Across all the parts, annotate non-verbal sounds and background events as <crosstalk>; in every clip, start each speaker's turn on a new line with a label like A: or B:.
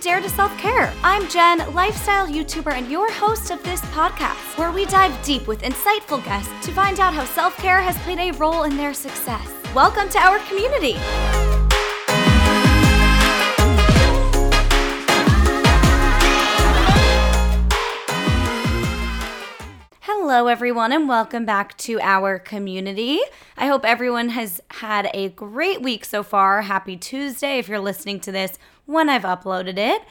A: Dare to Self Care. I'm Jen, lifestyle YouTuber and your host of this podcast, where we dive deep with insightful guests to find out how self care has played a role in their success. Welcome to our community. Hello, everyone, and welcome back to our community. I hope everyone has had a great week so far. Happy Tuesday if you're listening to this when I've uploaded it.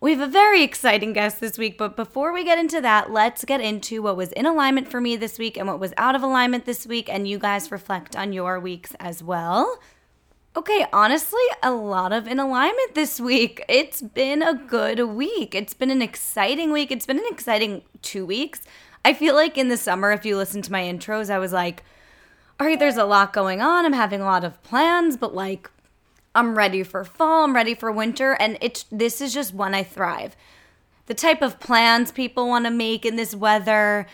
A: We have a very exciting guest this week, but before we get into that, let's get into what was in alignment for me this week and what was out of alignment this week, and you guys reflect on your weeks as well. Okay, honestly, a lot of in alignment this week. It's been a good week. It's been an exciting week. It's been an exciting two weeks. I feel like in the summer, if you listen to my intros, I was like, all right, there's a lot going on. I'm having a lot of plans, but like, I'm ready for fall, I'm ready for winter, and it's this is just when I thrive. The type of plans people want to make in this weather,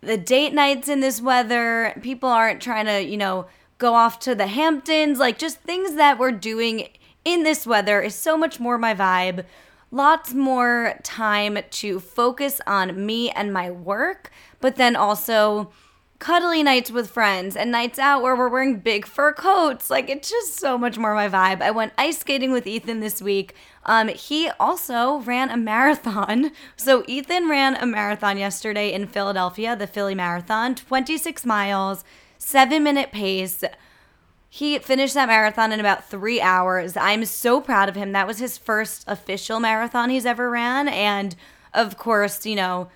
A: the date nights in this weather, people aren't trying to, you know, go off to the Hamptons, like just things that we're doing in this weather is so much more my vibe lots more time to focus on me and my work, but then also cuddly nights with friends and nights out where we're wearing big fur coats. Like it's just so much more my vibe. I went ice skating with Ethan this week. Um, he also ran a marathon. <laughs> So Ethan ran a marathon yesterday in Philadelphia, the Philly Marathon, 26 miles, seven minute pace. He finished that marathon in about three hours. I'm so proud of him. That was his first official marathon he's ever ran. And of course, you know,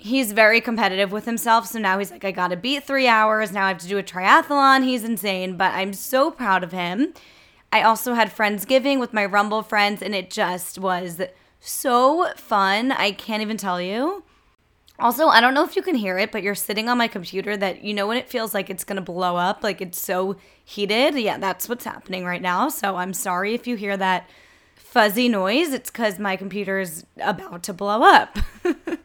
A: he's very competitive with himself. So now he's like, I gotta beat three hours. Now I have to do a triathlon. He's insane, but I'm so proud of him. I also had Friendsgiving with my Rumble friends, and it just was so fun. I can't even tell you. Also, I don't know if you can hear it, but you're sitting on my computer that you know when it feels like it's gonna blow up, like it's so heated. Yeah, that's what's happening right now. So I'm sorry if you hear that fuzzy noise. It's because my computer is about to blow up. <laughs>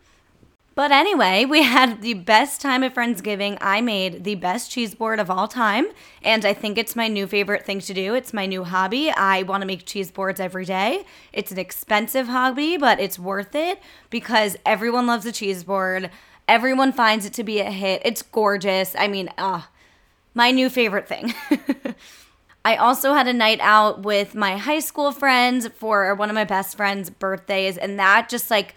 A: But anyway, we had the best time at Friendsgiving. I made the best cheese board of all time, and I think it's my new favorite thing to do. It's my new hobby. I want to make cheese boards every day. It's an expensive hobby, but it's worth it because everyone loves a cheese board. Everyone finds it to be a hit. It's gorgeous. I mean, ah, uh, my new favorite thing. <laughs> I also had a night out with my high school friends for one of my best friends' birthdays, and that just like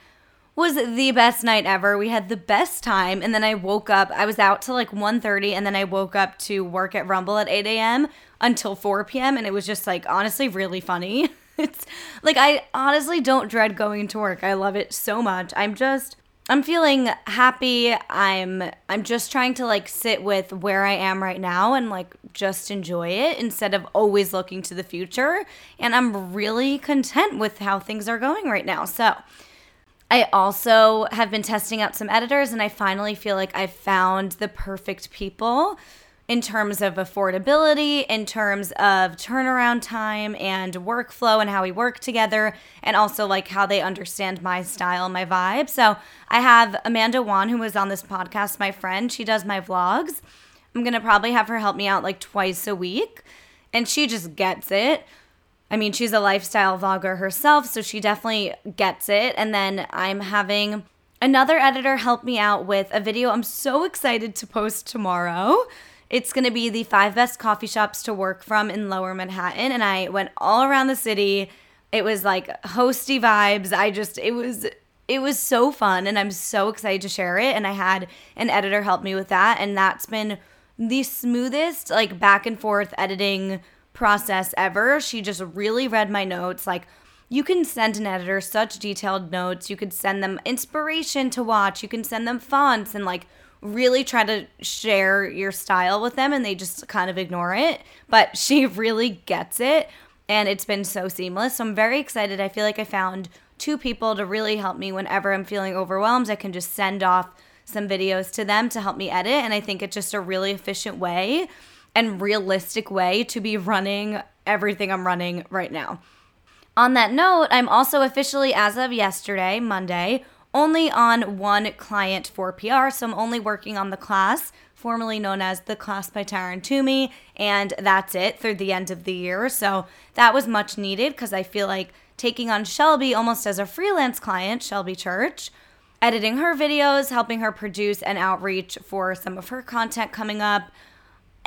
A: was the best night ever. We had the best time. And then I woke up. I was out till like 1.30 and then I woke up to work at Rumble at 8 a.m. until 4 p.m. And it was just like honestly really funny. <laughs> it's like I honestly don't dread going to work. I love it so much. I'm just I'm feeling happy. I'm I'm just trying to like sit with where I am right now and like just enjoy it instead of always looking to the future. And I'm really content with how things are going right now. So, I also have been testing out some editors, and I finally feel like I've found the perfect people in terms of affordability, in terms of turnaround time and workflow and how we work together, and also like how they understand my style, my vibe. So I have Amanda Wan, who was on this podcast, my friend. She does my vlogs. I'm gonna probably have her help me out like twice a week, and she just gets it. I mean, she's a lifestyle vlogger herself, so she definitely gets it. And then I'm having another editor help me out with a video I'm so excited to post tomorrow. It's to be the five best coffee shops to work from in lower Manhattan. And I went all around the city. It was like hosty vibes. I just, it was. It was so fun and I'm so excited to share it. And I had an editor help me with that. And that's been the smoothest, like back and forth editing process ever. She just really read my notes. Like, you can send an editor such detailed notes. You could send them inspiration to watch. You can send them fonts and like really try to share your style with them and they just kind of ignore it. But <laughs> she really gets it and it's been so seamless. So I'm very excited. I feel like I found two people to really help me whenever I'm feeling overwhelmed. I can just send off some videos to them to help me edit. And I think it's just a really efficient way and realistic way to be running everything I'm running right now. On that note, I'm also officially, as of yesterday, Monday, only on one client for PR. So I'm only working on the class, formerly known as the class by Taryn Toomey, and that's it through the end of the year. So that was much needed because I feel like taking on Shelby almost as a freelance client, Shelby Church, editing her videos, helping her produce and outreach for some of her content coming up.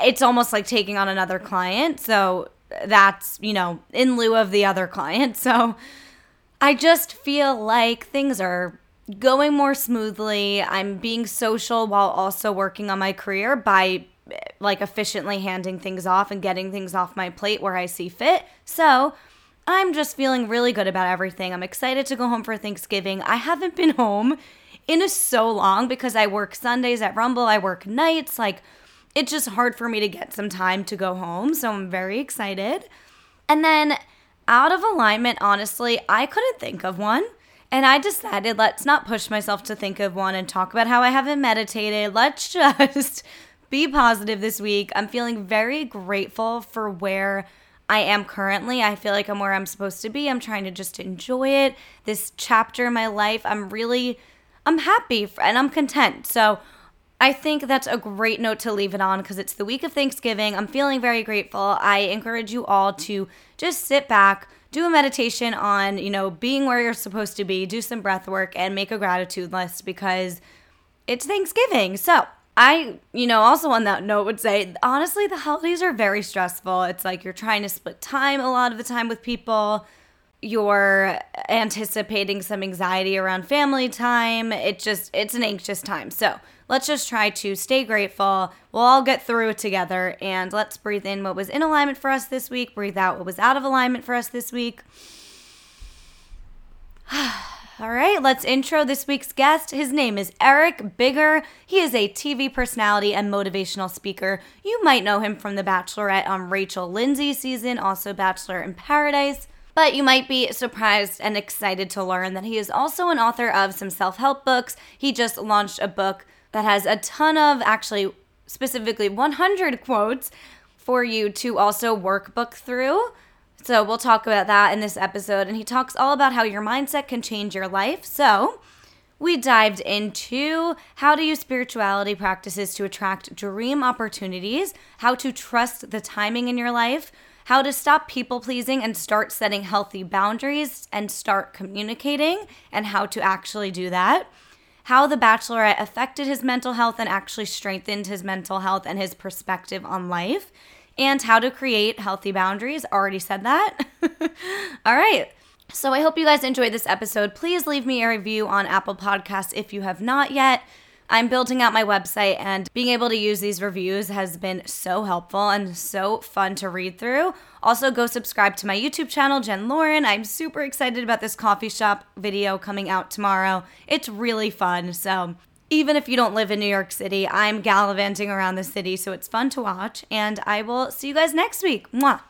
A: It's almost like taking on another client. So that's, you know, in lieu of the other client. <laughs> So I just feel like things are going more smoothly. I'm being social while also working on my career by like efficiently handing things off and getting things off my plate where I see fit. So, I'm just feeling really good about everything. I'm excited to go home for Thanksgiving. I haven't been home in a so long because I work Sundays at Rumble, I work nights. Like, it's just hard for me to get some time to go home. So, I'm very excited. And then, out of alignment, honestly, I couldn't think of one. And I decided let's not push myself to think of one and talk about how I haven't meditated. Let's <laughs> just be positive this week. I'm feeling very grateful for where I am currently. I feel like I'm where I'm supposed to be. I'm trying to just enjoy it. This chapter in my life, I'm really I'm happy and I'm content. So, I think that's a great note to leave it on because it's the week of Thanksgiving. I'm feeling very grateful. I encourage you all to just sit back, do a meditation on, you know, being where you're supposed to be, do some breath work, and make a gratitude list because it's Thanksgiving. So, I, you know, also on that note would say honestly, the holidays are very stressful. It's like you're trying to split time a lot of the time with people. You're anticipating some anxiety around family time. It just, it's an anxious time. So let's just try to stay grateful. We'll all get through it together. And let's breathe in what was in alignment for us this week, breathe out what was out of alignment for us this week. <sighs> All right, let's intro this week's guest. His name is Eric Bigger. He is a TV personality and motivational speaker. You might know him from The Bachelorette on Rachel Lindsay season, also Bachelor in Paradise. But you might be surprised and excited to learn that he is also an author of some self help books. He just launched a book that has a ton of, actually, specifically 100 quotes for you to also workbook through. So we'll talk about that in this episode. And he talks all about how your mindset can change your life. So we dived into how to use spirituality practices to attract dream opportunities, how to trust the timing in your life, how to stop people pleasing and start setting healthy boundaries and start communicating, and how to actually do that. How the Bachelorette affected his mental health and actually strengthened his mental health and his perspective on life and how to create healthy boundaries. Already said that. <laughs> All right. So I hope you guys enjoyed this episode. Please leave me a review on Apple Podcasts if you have not yet. I'm building out my website, and being able to use these reviews has been so helpful and so fun to read through. Also, go subscribe to my YouTube channel, Jen Lauren. I'm super excited about this coffee shop video coming out tomorrow. It's really fun. So, even if you don't live in New York City, I'm gallivanting around the city, so it's fun to watch. And I will see you guys next week. Mwah.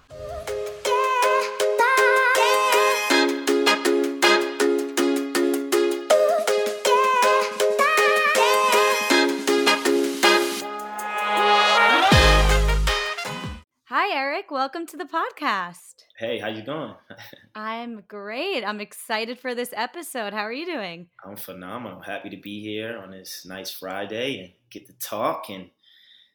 A: Eric. Welcome to the podcast.
B: Hey, how you doing? <laughs>
A: I'm great. I'm excited for this episode. How are you doing?
B: I'm phenomenal. Happy to be here on this nice Friday and get to talk and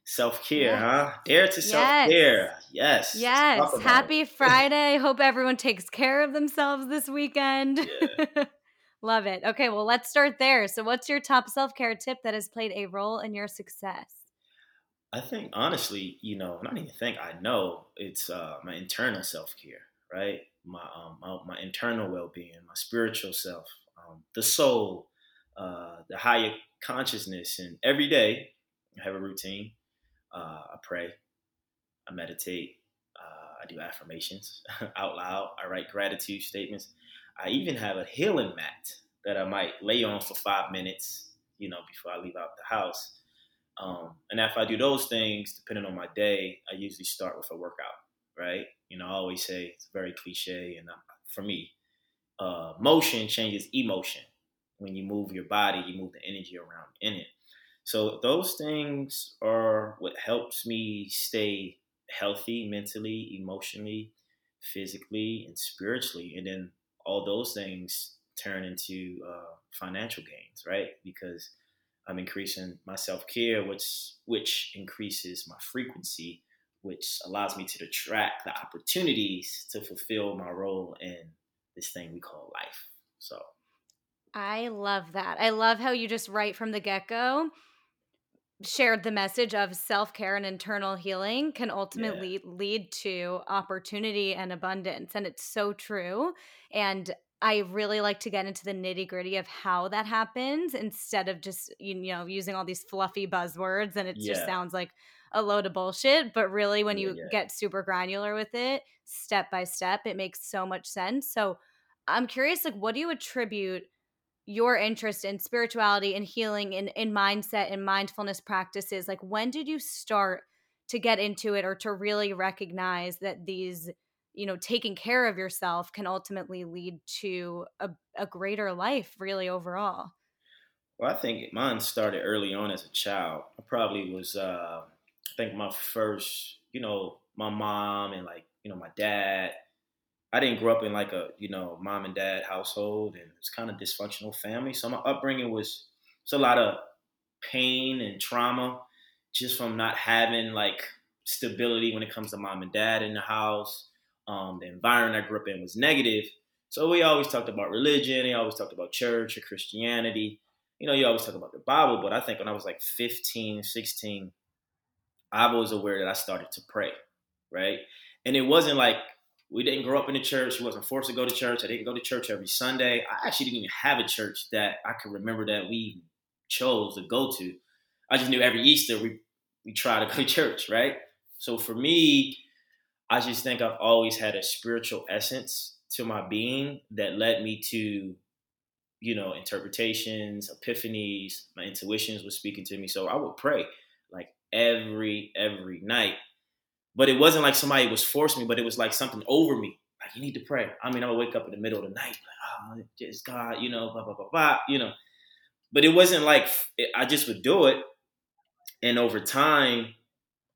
B: self care, yes. huh? Dare to self care. Yes.
A: Yes. Happy <laughs> it. Friday. Hope everyone takes care of themselves this weekend. Yeah. <laughs> Love it. Okay, well, let's start there. So, what's your top self care tip that has played a role in your success?
B: I think honestly, you know, not even think I know it's uh, my internal self care, right? My, um, my, my internal well being, my spiritual self, um, the soul, uh, the higher consciousness, and every day I have a routine. Uh, I pray, I meditate, uh, I do affirmations <laughs> out loud. I write gratitude statements. I even have a healing mat that I might lay on for five minutes, you know, before I leave out the house um, and if I do those things, depending on my day, I usually start with a workout, right? You know, I always say it's very cliche, and for me, uh, motion changes emotion. When you move your body, you move the energy around in it. So those things are what helps me stay healthy mentally, emotionally, physically, and spiritually. And then all those things turn into uh, financial gains, right? Because I'm increasing my self care, which which increases my frequency, which allows me to attract the opportunities to fulfill my role in this thing we call life. So
A: I love that. I love how you just right from the get go shared the message of self care and internal healing can ultimately yeah. lead to opportunity and abundance. And it's so true. And I really like to get into the nitty gritty of how that happens instead of just, you know, using all these fluffy buzzwords and it yeah. just sounds like a load of bullshit. But really, when you yeah, get super granular with it, step by step, it makes so much sense. So I'm curious, like, what do you attribute your interest in spirituality and healing and in, in mindset and mindfulness practices like when did you start to get into it or to really recognize that these you know taking care of yourself can ultimately lead to a, a greater life really overall
B: well i think mine started early on as a child i probably was uh i think my first you know my mom and like you know my dad I didn't grow up in like a you know mom and dad household, and it's kind of dysfunctional family. So my upbringing was it's a lot of pain and trauma just from not having like stability when it comes to mom and dad in the house. Um, the environment I grew up in was negative. So we always talked about religion. They always talked about church or Christianity. You know, you always talk about the Bible, but I think when I was like 15, 16, I was aware that I started to pray, right? And it wasn't like we didn't grow up in the church. She wasn't forced to go to church. I didn't go to church every Sunday. I actually didn't even have a church that I could remember that we chose to go to. I just knew every Easter we we try to go to church, right? So for me, I just think I've always had a spiritual essence to my being that led me to, you know, interpretations, epiphanies, my intuitions were speaking to me. So I would pray like every every night but it wasn't like somebody was forcing me, but it was like something over me. Like you need to pray. I mean, I would wake up in the middle of the night, like, oh, just God, you know, blah blah blah blah, you know. But it wasn't like I just would do it, and over time,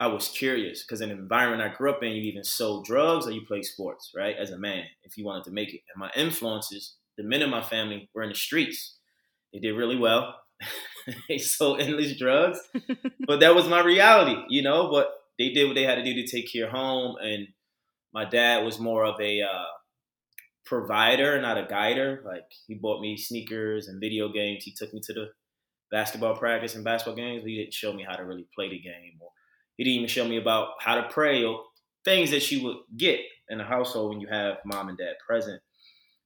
B: I was curious because in the environment I grew up in, you even sold drugs or you play sports, right? As a man, if you wanted to make it. And my influences, the men in my family were in the streets. They did really well. <laughs> they sold endless drugs, <laughs> but that was my reality, you know. But they did what they had to do to take care of home. And my dad was more of a uh, provider, not a guider. Like he bought me sneakers and video games. He took me to the basketball practice and basketball games, but he didn't show me how to really play the game. Or he didn't even show me about how to pray or things that you would get in a household when you have mom and dad present.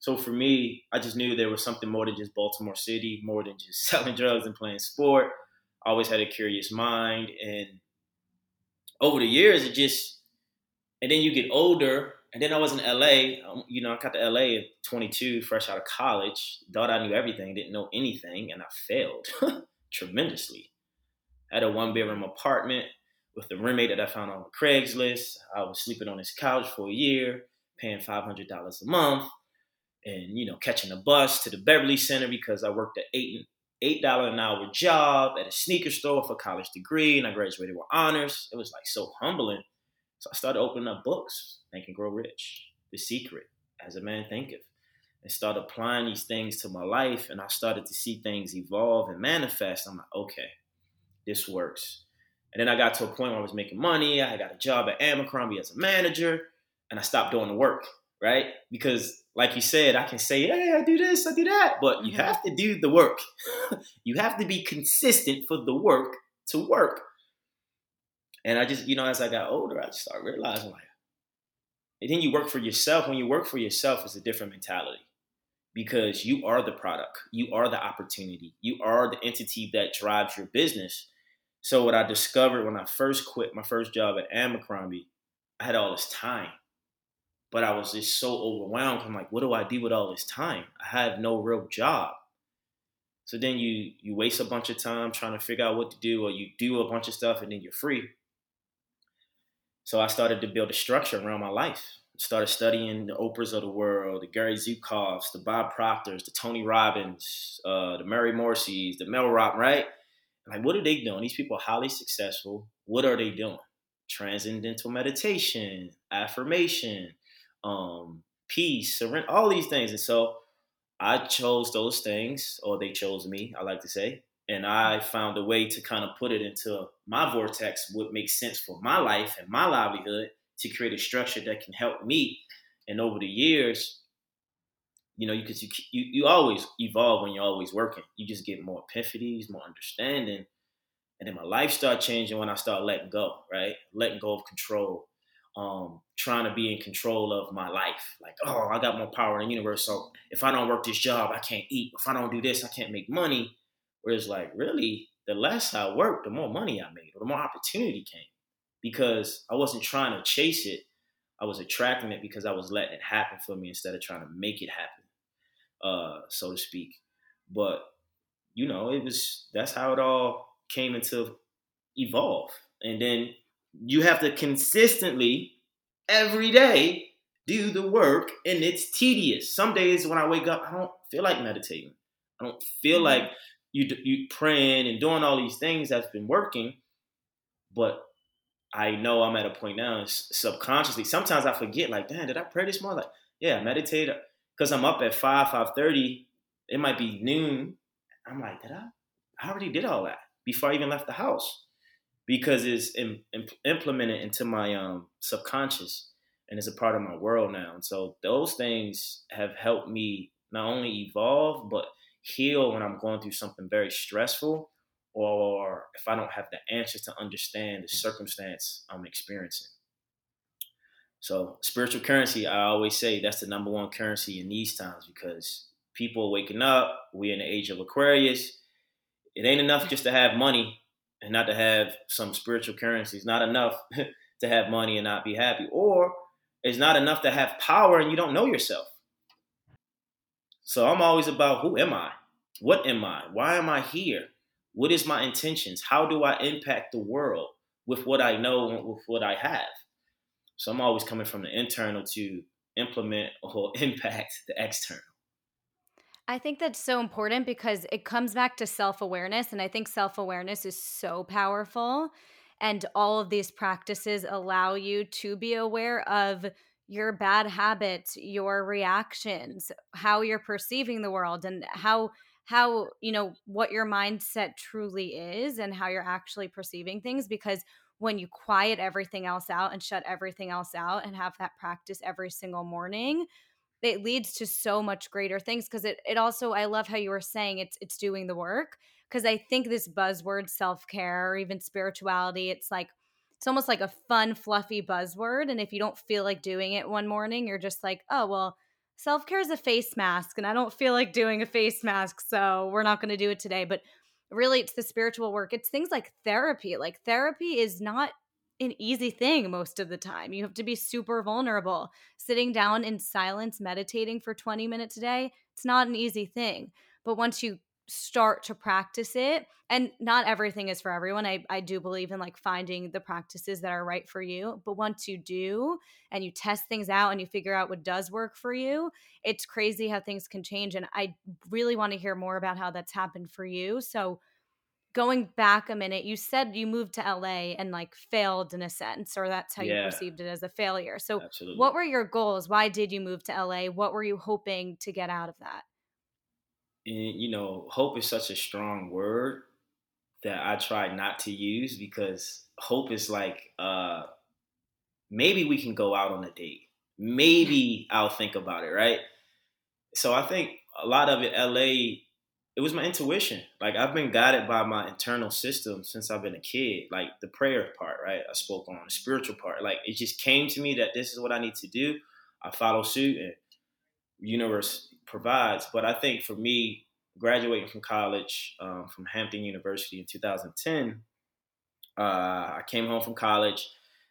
B: So for me, I just knew there was something more than just Baltimore City, more than just <laughs> selling drugs and playing sport. I always had a curious mind and over the years, it just, and then you get older. And then I was in LA. Um, you know, I got to LA at 22, fresh out of college. Thought I knew everything, didn't know anything, and I failed <laughs> tremendously. Had a one bedroom apartment with the roommate that I found on Craigslist. I was sleeping on his couch for a year, paying $500 a month, and you know, catching a bus to the Beverly Center because I worked at eight eight dollar an hour job at a sneaker store for a college degree, and I graduated with honors. It was like so humbling. So I started opening up books, Think and Grow Rich, The Secret, As a Man Thinketh, and started applying these things to my life. And I started to see things evolve and manifest. I'm like, okay, this works. And then I got to a point where I was making money. I got a job at Abercrombie as a manager, and I stopped doing the work, right? Because like you said, I can say, hey, I do this, I do that, but you mm-hmm. have to do the work. <laughs> you have to be consistent for the work to work. And I just, you know, as I got older, I just started realizing like, and then you work for yourself. When you work for yourself, it's a different mentality because you are the product, you are the opportunity, you are the entity that drives your business. So what I discovered when I first quit my first job at Abercrombie, I had all this time but I was just so overwhelmed. I'm like, what do I do with all this time? I have no real job. So then you you waste a bunch of time trying to figure out what to do, or you do a bunch of stuff and then you're free. So I started to build a structure around my life. Started studying the Oprahs of the world, the Gary Zukavs, the Bob Proctors, the Tony Robbins, uh, the Mary Morrisseys, the Mel Robb, right? Like, what are they doing? These people are highly successful. What are they doing? Transcendental meditation, affirmation, um, peace, surrender, all these things. And so I chose those things, or they chose me, I like to say. And I found a way to kind of put it into my vortex, what makes sense for my life and my livelihood to create a structure that can help me. And over the years, you know, because you, you you always evolve when you're always working. You just get more epiphanies, more understanding, and then my life started changing when I started letting go, right? Letting go of control, um, trying to be in control of my life. Like, oh, I got more power in the universe, so if I don't work this job, I can't eat. If I don't do this, I can't make money. Whereas, like, really, the less I worked, the more money I made, or the more opportunity came, because I wasn't trying to chase it. I was attracting it because I was letting it happen for me instead of trying to make it happen uh, so to speak. But you know, it was that's how it all came into evolve. And then you have to consistently every day do the work and it's tedious. Some days when I wake up, I don't feel like meditating. I don't feel mm-hmm. like you you praying and doing all these things that's been working, but I know I'm at a point now subconsciously. Sometimes I forget, like, damn, did I pray this morning? Like, yeah, I meditated because I'm up at five, five thirty. It might be noon. I'm like, did I? I already did all that before I even left the house because it's implemented into my um, subconscious and it's a part of my world now. And so those things have helped me not only evolve but heal when I'm going through something very stressful or if I don't have the answers to understand the circumstance I'm experiencing. So spiritual currency, I always say that's the number one currency in these times because people are waking up. We're in the age of Aquarius. It ain't enough just to have money and not to have some spiritual currency. It's not enough <laughs> to have money and not be happy. Or it's not enough to have power and you don't know yourself. So I'm always about who am I? What am I? Why am I here? What is my intentions? How do I impact the world with what I know and with what I have? So I'm always coming from the internal to implement or <laughs> impact the external.
A: I think that's so important because it comes back to self awareness. And I think self awareness is so powerful. And all of these practices allow you to be aware of your bad habits, your reactions, how you're perceiving the world, and how how you know what your mindset truly is and how you're actually perceiving things because when you quiet everything else out and shut everything else out and have that practice every single morning it leads to so much greater things because it, it also i love how you were saying it's it's doing the work because i think this buzzword self-care or even spirituality it's like it's almost like a fun fluffy buzzword and if you don't feel like doing it one morning you're just like oh well self-care is a face mask and i don't feel like doing a face mask so we're not going to do it today. But really it's the spiritual work it's things like therapy like therapy is not an easy thing most of the time you have to be super vulnerable sitting down in silence meditating for 20 minutes a day it's not an easy thing but once you start to practice it and not everything is for everyone I, I do believe in like finding the practices that are right for you but once you do and you test things out and you figure out what does work for you it's crazy how things can change and i really want to hear more about how that's happened for you so going back a minute you said you moved to la and like failed in a sense or that's how yeah. you perceived it as a failure so Absolutely. what were your goals why did you move to la what were you hoping to get out of that
B: and you know, hope is such a strong word that I try not to use because hope is like uh maybe we can go out on a date. Maybe I'll think about it, right? So I think a lot of it LA it was my intuition. Like I've been guided by my internal system since I've been a kid. Like the prayer part, right? I spoke on the spiritual part. Like it just came to me that this is what I need to do. I follow suit and universe provides. But I think for me, graduating from college um, from Hampton University in 2010, uh, I came home from college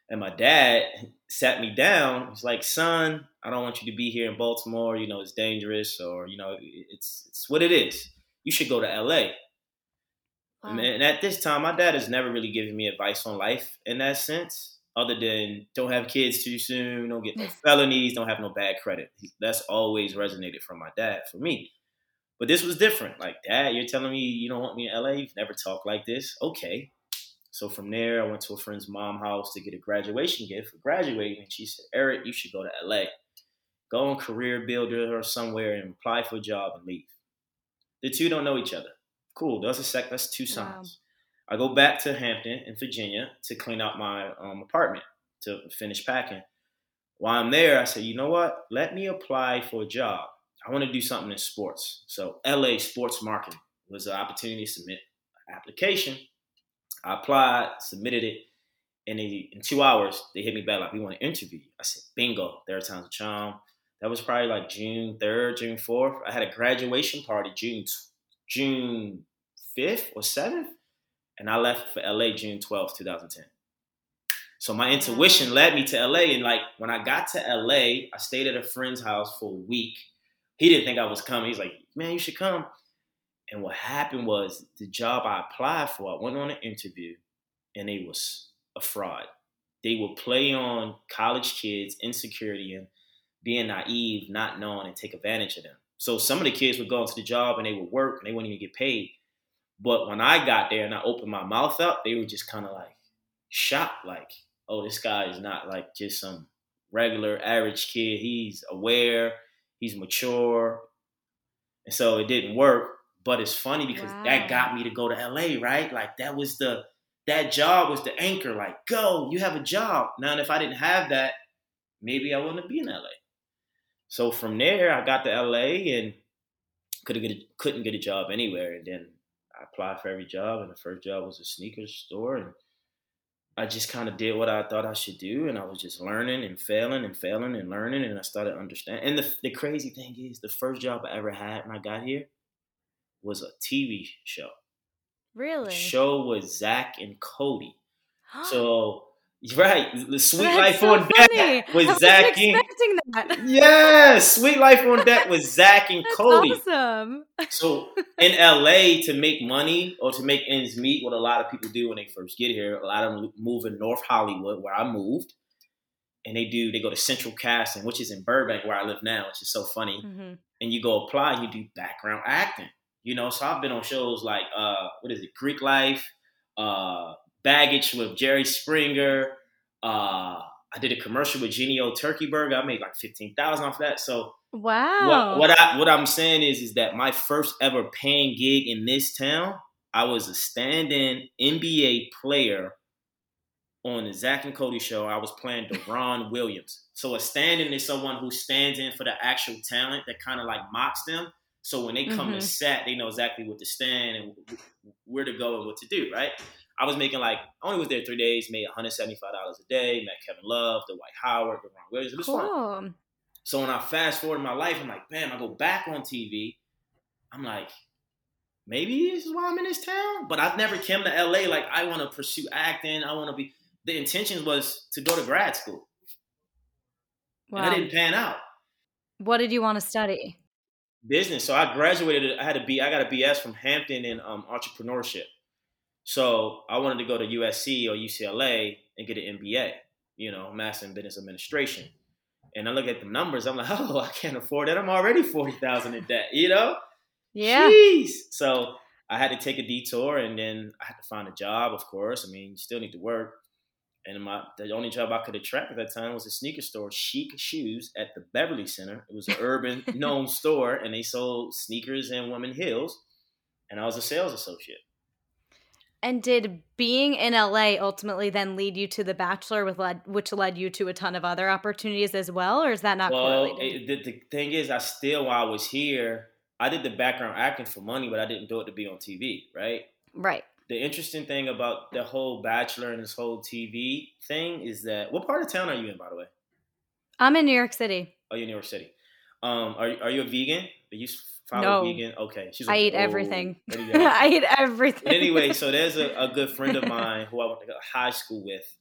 B: and my dad sat me down. He's like, son, I don't want you to be here in Baltimore. You know, it's dangerous or, you know, it's, it's what it is. You should go to LA. Wow. And at this time, my dad has never really given me advice on life in that sense other than don't have kids too soon, don't get no felonies, don't have no bad credit. That's always resonated from my dad for me. But this was different. Like, Dad, you're telling me you don't want me in LA? You've never talked like this. Okay. So from there, I went to a friend's mom house to get a graduation gift for graduating. And she said, Eric, you should go to LA. Go on Career Builder or somewhere and apply for a job and leave. The two don't know each other. Cool. That's a sec. That's two signs. I go back to Hampton in Virginia to clean out my um, apartment to finish packing. While I'm there, I said, you know what? Let me apply for a job. I want to do something in sports. So LA sports marketing was an opportunity to submit an application. I applied, submitted it, and in two hours they hit me back like, "We want to interview you." I said, "Bingo!" Third time's a charm. That was probably like June third, June fourth. I had a graduation party June June fifth or seventh, and I left for LA June twelfth, two thousand ten. So my intuition led me to LA, and like when I got to LA, I stayed at a friend's house for a week. He didn't think I was coming. He's like, "Man, you should come." And what happened was the job I applied for, I went on an interview, and it was a fraud. They would play on college kids' insecurity and being naive, not knowing, and take advantage of them. So some of the kids would go into the job and they would work and they wouldn't even get paid. But when I got there and I opened my mouth up, they were just kind of like shocked, like, oh, this guy is not like just some regular average kid. He's aware, he's mature. And so it didn't work. But it's funny because wow. that got me to go to LA, right? Like that was the that job was the anchor. Like, go, you have a job. Now, if I didn't have that, maybe I wouldn't be in LA. So from there, I got to LA and could get a, couldn't get a job anywhere. And then applied for every job, and the first job was a sneaker store, and I just kind of did what I thought I should do, and I was just learning and failing and failing and learning, and I started understanding. And the the crazy thing is, the first job I ever had when I got here was a TV show.
A: Really? The
B: show was Zack and Cody. <gasps> so <laughs> right, the Sweet
A: That's
B: Life
A: so
B: on Deck
A: with
B: I Zack
A: and expecting that.
B: Yes, Suite Life on Deck <laughs> with Zack and
A: That's
B: Cody.
A: Awesome.
B: So in <laughs> LA, to make money or to make ends meet, what a lot of people do when they first get here, a lot of them move in North Hollywood, where I moved, and they do they go to Central Casting, which is in Burbank, where I live now, which is so funny.
A: Mm-hmm.
B: And you go apply, and you do background acting. You know, so I've been on shows like uh, what is it, Greek Life, uh, Baggage with Jerry Springer. Uh, I did a commercial with Jennie-O Turkey Burger. I made like fifteen thousand off that. So
A: wow,
B: what, what I what I'm saying is is that my first ever paying gig in this town, I was a stand-in NBA player on the Zack and Cody show. I was playing <laughs> Deron Williams. So a stand-in is someone who stands in for the actual talent that kind of like mocks them. So when they come mm-hmm. to set, they know exactly what to stand and where to go and what to do, right? I was making like I only was there three days, made one hundred seventy five dollars a day. Met Kevin Love, Dwight Howard, Deron Williams. It was cool. fun. So when I fast forward my life, I'm like, bam, I go back on TV. I'm like, maybe this is why I'm in this town. But I've never came to LA like I want to pursue acting. I want to be. The intention was to go to grad school. Wow. And I didn't pan out.
A: What did you want to study?
B: business. So I graduated. I had a B. I got a BS from Hampton in um, entrepreneurship. So I wanted to go to USC or UCLA and get an MBA. You know, Master in Business Administration. And I look at the numbers. I'm like, <laughs> oh, I can't afford that. I'm already forty thousand in debt. You know.
A: Yeah.
B: Jeez. So I had to take a detour, and then I had to find a job. Of course, I mean, you still need to work. And my the only job I could attract at that time was a sneaker store, Sheik Shoes, at the Beverly Center. It was an urban <laughs> known store, and they sold sneakers and women heels. And I was a sales associate.
A: And did being in LA ultimately then lead you to The Bachelor, with led, which led you to a ton of other opportunities as well, or is that not
B: well, it, the, the thing is, I still while I was here, I did the background acting for money, but I didn't do it to be on TV, right?
A: Right
B: the interesting thing about the whole Bachelor and this whole TV thing is that what part of town are you in, by the way?
A: I'm in New York City.
B: Oh, you're in New York City. Um, are are you a vegan? Are you
A: follow
B: no. vegan? Okay,
A: she's. like, I eat oh, everything. <laughs> I eat everything.
B: anyway, so there's a, a good friend of mine who I went to high school with.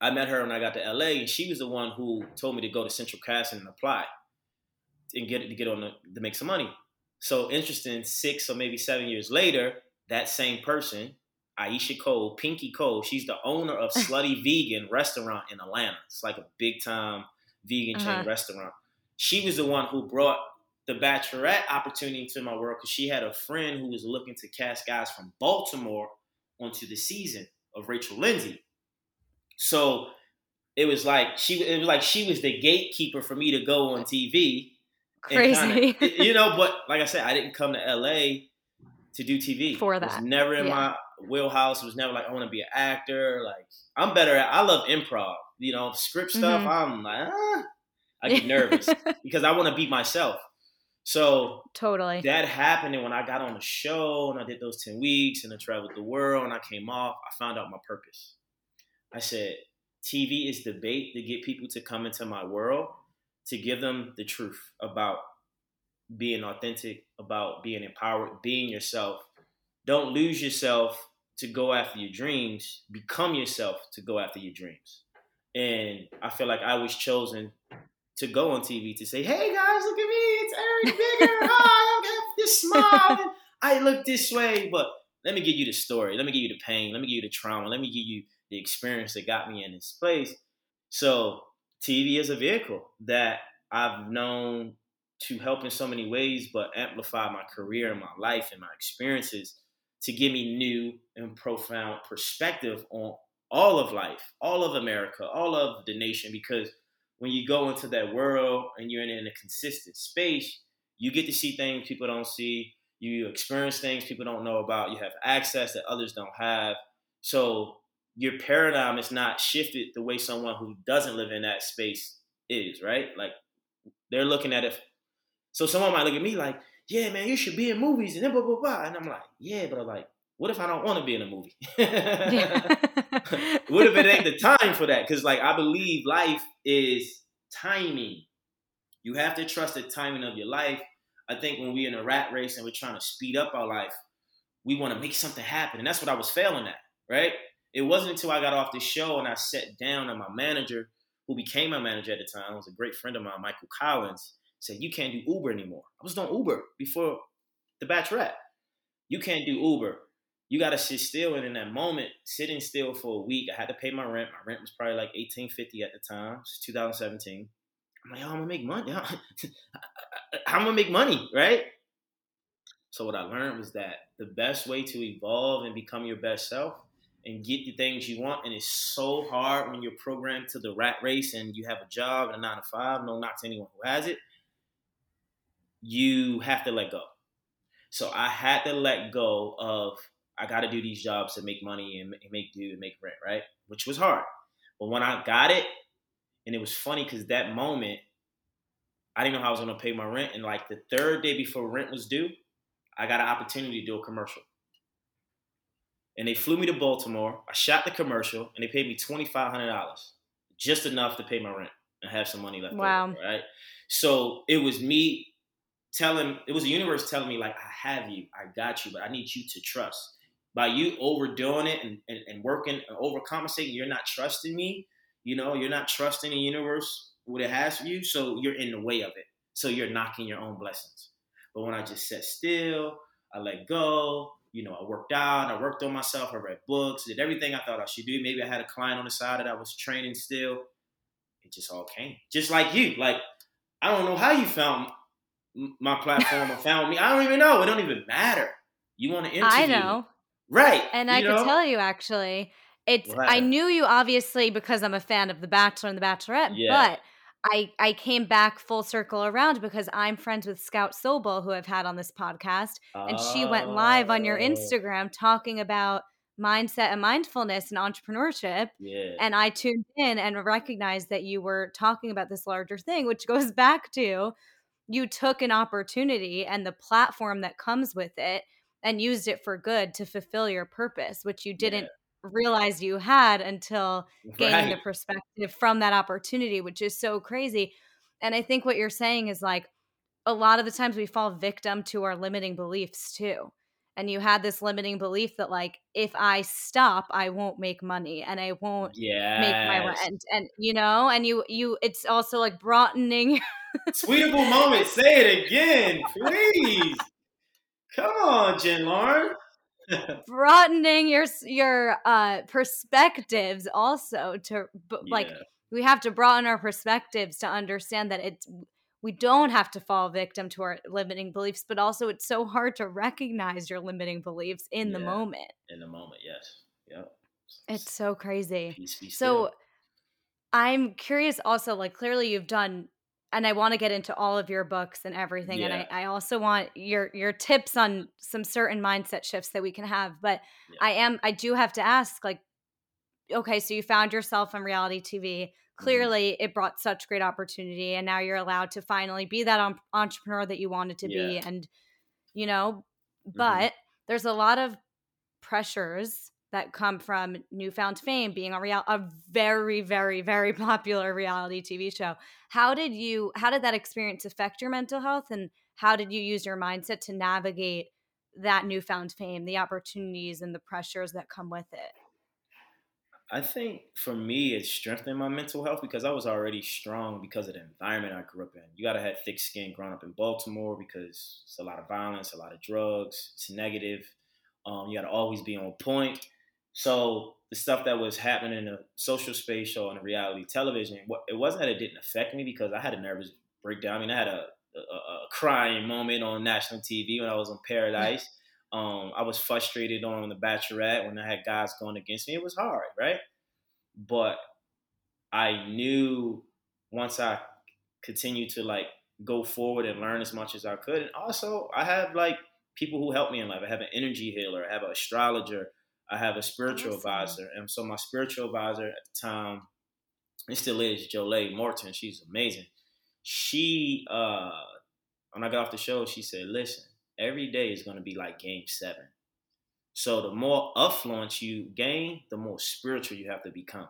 B: I met her when I got to LA, and she was the one who told me to go to Central Casting and apply and get to get on the, to make some money. So interesting. Six or maybe seven years later, that same person, Aisha Cole, Pinky Cole, she's the owner of <laughs> Slutty Vegan restaurant in Atlanta. It's like a big time vegan uh-huh. chain restaurant. She was the one who brought the bachelorette opportunity into my world because she had a friend who was looking to cast guys from Baltimore onto the season of Rachel Lindsay. So it was like she it was like she was the gatekeeper for me to go on TV.
A: Crazy.
B: Kinda, you know, but like I said, I didn't come to LA to do TV.
A: For that.
B: It was never in yeah. my wheelhouse. It was never like I want to be an actor. Like I'm better at I love improv. You know, script stuff, mm-hmm. I'm like, ah, I get <laughs> nervous because I want to be myself. So
A: totally
B: that happened, and when I got on the show and I did those ten weeks and I traveled the world and I came off, I found out my purpose. I said, TV is the bait to get people to come into my world, to give them the truth about being authentic, about being empowered, being yourself. Don't lose yourself to go after your dreams. Become yourself to go after your dreams. And I feel like I was chosen to go on TV to say, "Hey guys, look at me, Eric Bigger. Hi, I got this smile. I look this way." But let me give you the story. Let me give you the pain. Let me give you the trauma. Let me give you the experience that got me in this place. So TV is a vehicle that I've known to help in so many ways, but amplify my career and my life and my experiences to give me new and profound perspective on all of life, all of America, all of the nation. Because when you go into that world and you're in a consistent space, you get to see things people don't see. You experience things people don't know about. You have access that others don't have. So your paradigm is not shifted the way someone who doesn't live in that space is, right? Like they're looking at it. So someone might look at me like, yeah, man, you should be in movies and then blah, blah, blah. And I'm like, yeah, but I'm like, what if I don't want to be in a movie? <laughs> what if it ain't the time for that? Because like I believe life is timing. You have to trust the timing of your life. I think when we're in a rat race and we're trying to speed up our life, we want to make something happen. And that's what I was failing at, right? it wasn't until I got off the show and I sat down and my manager, who became my manager at the time, was a great friend of mine, Michael Collins, said, You can't do Uber anymore. I was doing Uber before the Bachelorette. You can't do Uber. You got to sit still. And in that moment, sitting still for a week, I had to pay my rent. My rent was probably like eighteen fifty at the time. It's 2017. I'm like, oh, I'm gonna make money. I'm gonna make money, right? So what I learned was that the best way to evolve and become your best self and get the things you want. And it's so hard when you're programmed to the rat race and you have a job and a nine to five. No, not to anyone who has it. You have to let go. So I had to let go of I got to do these jobs to make money and make do and make rent, right? Which was hard. But when I got it, and it was funny because that moment, I didn't know how I was going to pay my rent. And like the third day before rent was due, I got an opportunity to do a commercial and they flew me to Baltimore. I shot the commercial, and they paid me twenty five hundred dollars, just enough to pay my rent and have some money left. Wow! Over, right. So it was me telling. It was the universe telling me like, I have you, I got you, but I need you to trust. By you overdoing it and, and, and working and overcompensating, you're not trusting me. You know, you're not trusting the universe what it has for you, so you're in the way of it. So you're knocking your own blessings. But when I just sat still, I let go, you know, I worked out, I worked on myself, I read books, did everything I thought I should do. Maybe I had a client on the side that I was training still. It just all came. Just like you. Like, I don't know how you found my platform or found me. I don't even know. It don't even matter. You want to interview.
A: I know.
B: Right.
A: And I know? can tell you actually, it's right. I knew you obviously because I'm a fan of The Bachelor and The Bachelorette, yeah. but I I came back full circle around because I'm friends with Scout Sobel, who I've had on this podcast, and oh. she went live on your oh. Instagram talking about mindset and mindfulness and entrepreneurship.
B: Yeah.
A: And I tuned in and recognized that you were talking about this larger thing, which goes <laughs> back to you took an opportunity and the platform that comes with it and used it for good to fulfill your purpose, which you didn't yeah realize you had until <laughs> gaining right. the perspective from that opportunity, which is so crazy. And I think what you're saying is like a lot of the times we fall victim to our limiting beliefs too. And you had this limiting belief that like if I stop, I won't make money and I won't
B: yes.
A: make my rent. And you know, and you you it's also like broadening
B: Tweetable moment. Say it again, please. Come on, Jen Lauren. <laughs>
A: broadening your your uh perspectives also to but like yeah. we have to broaden our perspectives to understand that it's we don't have to fall victim to our limiting beliefs but also it's so hard to recognize your limiting beliefs in yeah. the moment
B: in the moment yes yep
A: it's so crazy so i'm curious also like clearly you've done and I want to get into all of your books and everything. Yeah. And I, I also want your your tips on some certain mindset shifts that we can have. But yeah. I am I do have to ask, like, okay, so you found yourself on reality TV. clearly it brought such great opportunity and now you're allowed to finally be that um, entrepreneur that you wanted to
B: Yeah.
A: be and you know
B: Mhm.
A: but there's a lot of pressures that come from newfound fame being a real a very very very <laughs> popular reality tv show how did you how did that experience affect your mental health and how did you use your mindset to navigate that newfound fame the opportunities and the pressures that come with it
B: I think for me, it strengthened my mental health because I was already strong because of the environment I grew up in. You got to have thick skin growing up in Baltimore because it's a lot of violence, a lot of drugs, it's negative. Um, you got to always be on point. So the stuff that was happening in the social space show on the reality television, it wasn't that it didn't affect me because I had a nervous breakdown. I mean, I had a, a, a crying moment on national TV when I was on Paradise. <laughs> Um, I was frustrated on The Bachelorette when I had guys going against me. It was hard, right? But I knew once I continued to like go forward and learn as much as I could, and also I have like people who help me in life. I have an energy healer, I have an astrologer, I have a spiritual
A: Awesome.
B: advisor, and so my spiritual advisor at the time, it still is Jolie Morton. She's amazing. She, uh, when I got off the show, she said, "Listen." every day is going to be like game seven. So the more affluence you gain, the more spiritual you have to become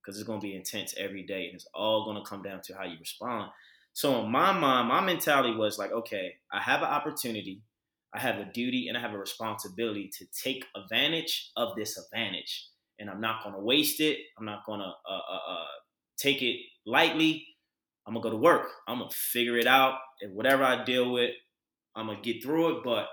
B: because it's going to be intense every day and it's all going to come down to how you respond. So in my mind, my mentality was like, okay, I have an opportunity, I have a duty, and I have a responsibility to take advantage of this advantage. And I'm not going to waste it. I'm not going to uh, uh, uh, take it lightly. I'm going to go to work. I'm going to figure it out. And whatever I deal with, I'm gonna get through it, but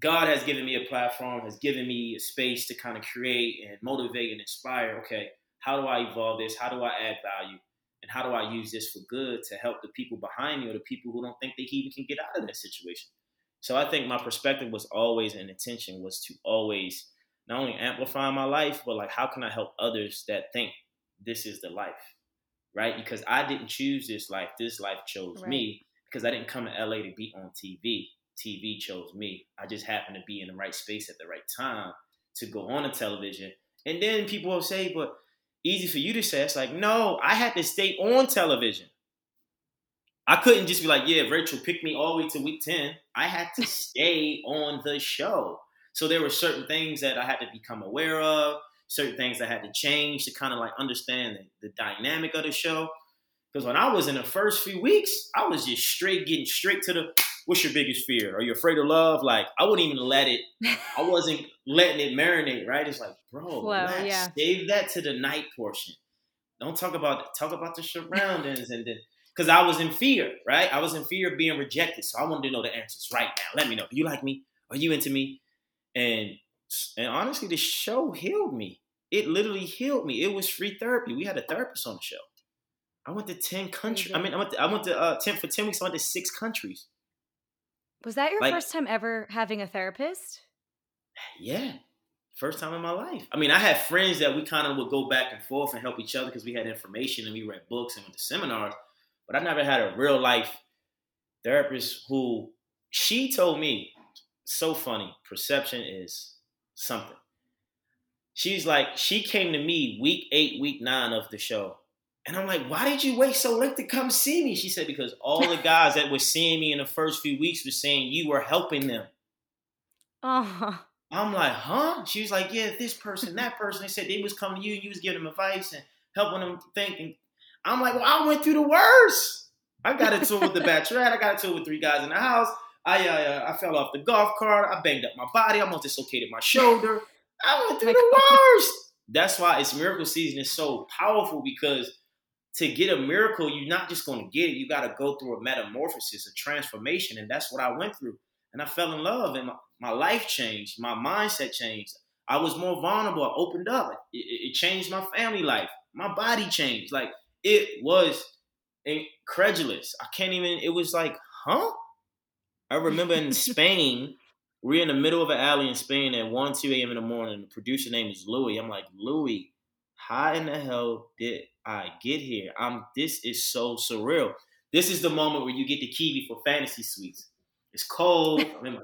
B: God has given me a platform, has given me a space to kind of create and motivate and inspire. Okay, how do I evolve this? How do I add value? And how do I use this for good to help the people behind me or the people who don't think they even can get out of that situation? So I think my perspective was always and intention was to always not only amplify my life, but like how can I help others that think this is the life, right? Because I didn't choose this life. This life chose
A: Right.
B: me because I didn't come to LA to be on TV. TV chose me. I just happened to be in the right space at the right time to go on a television. And then people will say, but easy for you to say. It's like, no, I had to stay on television. I couldn't just be like, yeah, Rachel picked me all the way to week 10. I had to <laughs> stay on the show. So there were certain things that I had to become aware of, certain things I had to change to kind of like understand the, the dynamic of the show. Because when I was in the first few weeks, I was just straight getting straight to the what's your biggest fear? Are you afraid of love? Like I wouldn't even let it. <laughs> I wasn't letting it marinate. Right? It's like, bro,
A: yeah.
B: Save that to the night portion. Don't talk about talk about the surroundings and then because I was in fear. Right? I was in fear of being rejected, so I wanted to know the answers right now. Let me know. Do you like me? Are you into me? And and honestly, the show healed me. It literally healed me. It was free therapy. We had a therapist on the show. I went to ten countries. I mean, I went to, I went to uh, ten for ten weeks. I went to six countries.
A: was that your
B: Like-
A: first time ever having a therapist
B: Yeah, first time in my life. I mean, I had friends that we kind of would go back and forth and help each other because we had information and we read books and went to seminars. But I never had a real life therapist who she told me so funny. Perception is something. She's like, she came to me week eight, week nine of the show. And I'm like, why did you wait so late to come see me? She said, because all the guys that were seeing me in the first few weeks were saying you were helping them.
A: oh
B: I'm like, huh? She was like, yeah, this person, that person. They said they was coming to you and you was giving them advice and helping them think. And I'm like, well, I went through the worst. I got into it with the bachelorette. I got into it with three guys in the house. I uh, I fell off the golf cart. I banged up my body. I almost dislocated my shoulder. I went through the worst. That's why it's miracle season is so powerful because to get a miracle, you're not just going to get it. You got to go through a metamorphosis, a transformation, and that's what I went through. And I fell in love, and my, my life changed. My mindset changed. I was more vulnerable. I opened up. It, it it changed my family life. My body changed. Like it was incredulous. I can't even. It was like, huh? I remember in <laughs> Spain, we're in the middle of an alley in Spain at 1, 2 a.m. in the morning. The producer name is Louis. I'm like, Louis, how in the hell did I get here? I'm this is so surreal. This is the moment where you get the key before fantasy suites. It's cold. I'm in my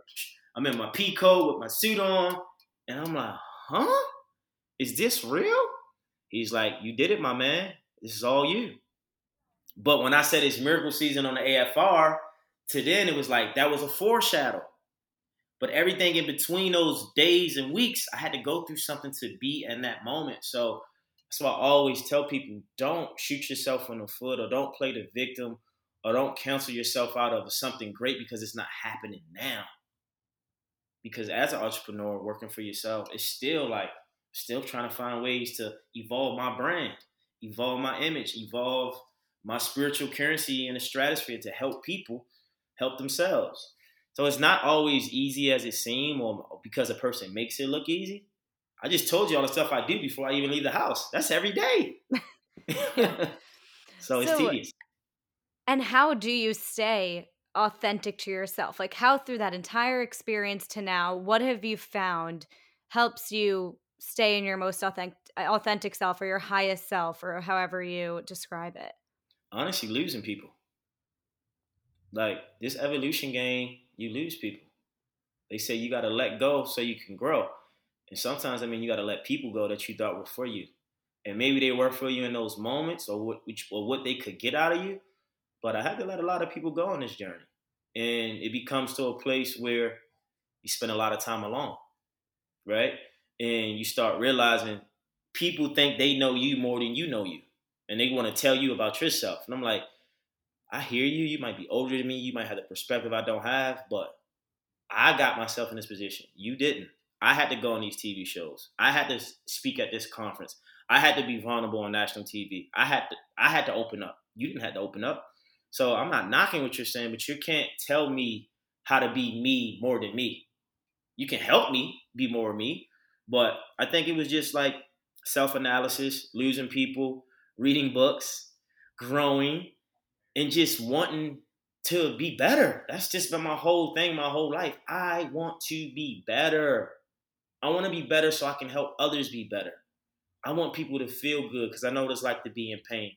B: I'm in my pea coat with my suit on, and I'm like, huh? Is this real? He's like, you did it, my man. This is all you. But when I said it's miracle season on the AFR, to then it was like that was a foreshadow. But everything in between those days and weeks, I had to go through something to be in that moment. So that's why I always tell people don't shoot yourself in the foot or don't play the victim or don't cancel yourself out of something great because it's not happening now. Because as an entrepreneur working for yourself, it's still like still trying to find ways to evolve my brand, evolve my image, evolve my spiritual currency in the stratosphere to help people help themselves. So it's not always easy as it seems or because a person makes it look easy. I just told you all the stuff I do before I even leave the house. That's every day. <laughs> so it's so, tedious.
A: And how do you stay authentic to yourself? Like how through that entire experience to now, what have you found helps you stay in your most authentic authentic self or your highest self or however you describe it?
B: Honestly, losing people. Like this evolution game, you lose people. They say you got to let go so you can grow. And sometimes, I mean, you got to let people go that you thought were for you. And maybe they were for you in those moments or what, or what they could get out of you. But I had to let a lot of people go on this journey. And it becomes to a place where you spend a lot of time alone, right? And you start realizing people think they know you more than you know you. And they want to tell you about yourself. And I'm like, I hear you. You might be older than me. You might have the perspective I don't have, but I got myself in this position. You didn't. I had to go on these TV shows. I had to speak at this conference. I had to be vulnerable on national TV. I had to I had to open up. You didn't have to open up. So I'm not knocking what you're saying, but you can't tell me how to be me more than me. You can help me be more me, but I think it was just like self-analysis, losing people, reading books, growing, and just wanting to be better. That's just been my whole thing, my whole life. I want to be better. I want to be better so I can help others be better. I want people to feel good because I know what it's like to be in pain.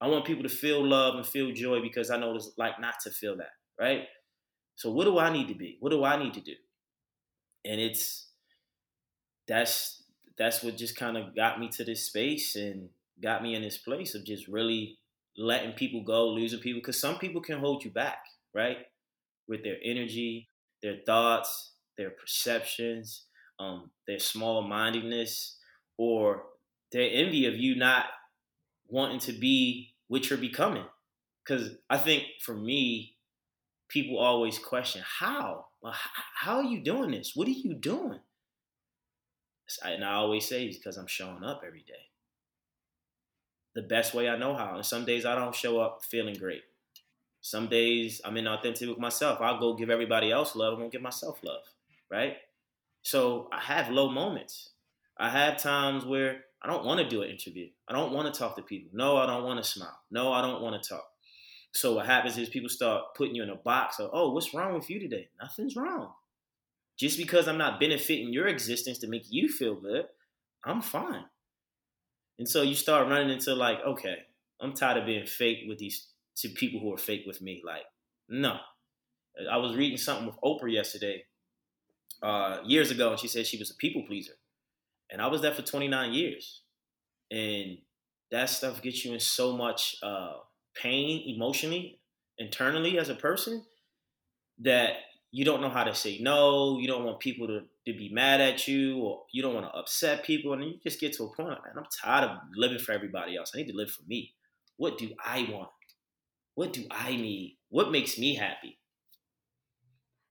B: I want people to feel love and feel joy because I know what it's like not to feel that, right? So what do I need to be? What do I need to do? And it's that's that's what just kind of got me to this space and got me in this place of just really letting people go, losing people, because some people can hold you back, right? With their energy, their thoughts, their perceptions, um, their small mindedness, or their envy of you not wanting to be what you're becoming. Because I think for me, people always question how, how are you doing this? What are you doing? And I always say it's because I'm showing up every day the best way I know how. And some days I don't show up feeling great. Some days I'm inauthentic with myself. I'll go give everybody else love. I won't give myself love, right? So I have low moments. I have times where I don't want to do an interview. I don't want to talk to people. No, I don't want to smile. No, I don't want to talk. So what happens is people start putting you in a box of, oh, what's wrong with you today? Nothing's wrong. Just because I'm not benefiting your existence to make you feel good, I'm fine. And so you start running into like, okay, I'm tired of being fake with these to people who are fake with me. Like, no. I was reading something with Oprah yesterday, uh, years ago, and she said she was a people pleaser. And I was there for 29 years. And that stuff gets you in so much uh, pain emotionally, internally as a person, that you don't know how to say no. You don't want people to, to be mad at you, or you don't want to upset people. And you just get to a point, man, I'm tired of living for everybody else. I need to live for me. What do I want? What do I need? What makes me happy?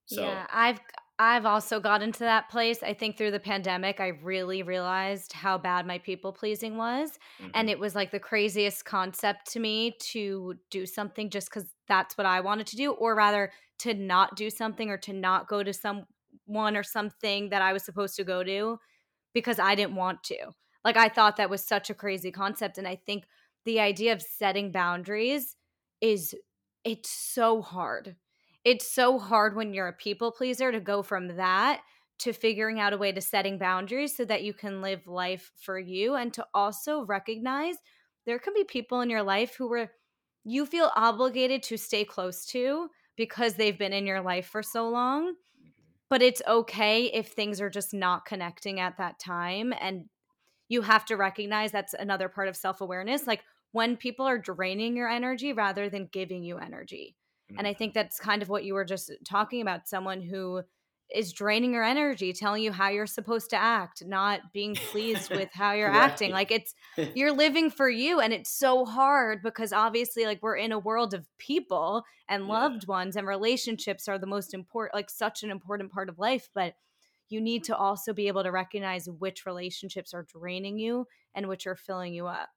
A: So, yeah, I've I've also got into that place. I think through the pandemic, I really realized how bad my people pleasing was. Mm-hmm. And it was like the craziest concept to me to do something just because that's what I wanted to do, or rather to not do something or to not go to someone or something that I was supposed to go to because I didn't want to. Like I thought that was such a crazy concept and I think the idea of setting boundaries is it's so hard. It's so hard when you're a people pleaser to go from that to figuring out a way to setting boundaries so that you can live life for you and to also recognize there can be people in your life who were you feel obligated to stay close to because they've been in your life for so long. Mm-hmm. But it's okay if things are just not connecting at that time. And you have to recognize that's another part of self awareness. Like when people are draining your energy rather than giving you energy. Mm-hmm. And I think that's kind of what you were just talking about someone who is draining your energy, telling you how you're supposed to act, not being pleased with how you're right. acting. Like it's <laughs> you're living for you and it's so hard because obviously like we're in a world of people and loved yeah. ones and relationships are the most important like such an important part of life, but you need to also be able to recognize which relationships are draining you and which are filling you up.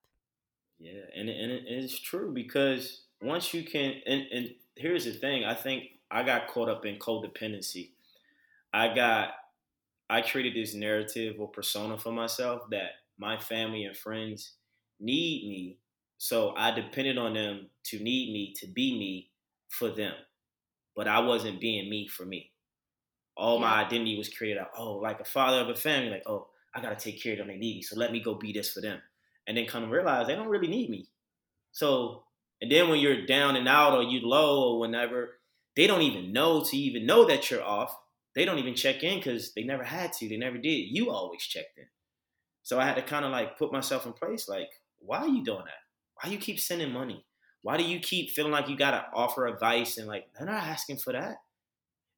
B: Yeah, and and it's true because once you can and, and here's the thing, I think I got caught up in codependency I got I created this narrative or persona for myself that my family and friends need me. So I depended on them to need me to be me for them. But I wasn't being me for me. All my identity was created out, oh, like a father of a family, like, oh, I gotta take care of them, they need me. So let me go be this for them. And then come to realize they don't really need me. So and then when you're down and out or you low or whenever, they don't even know to even know that you're off they don't even check in because they never had to. They never did. You always checked in. So I had to kind of like put myself in place. Like, why are you doing that? Why you keep sending money? Why do you keep feeling like you gotta offer advice and like they're not asking for that?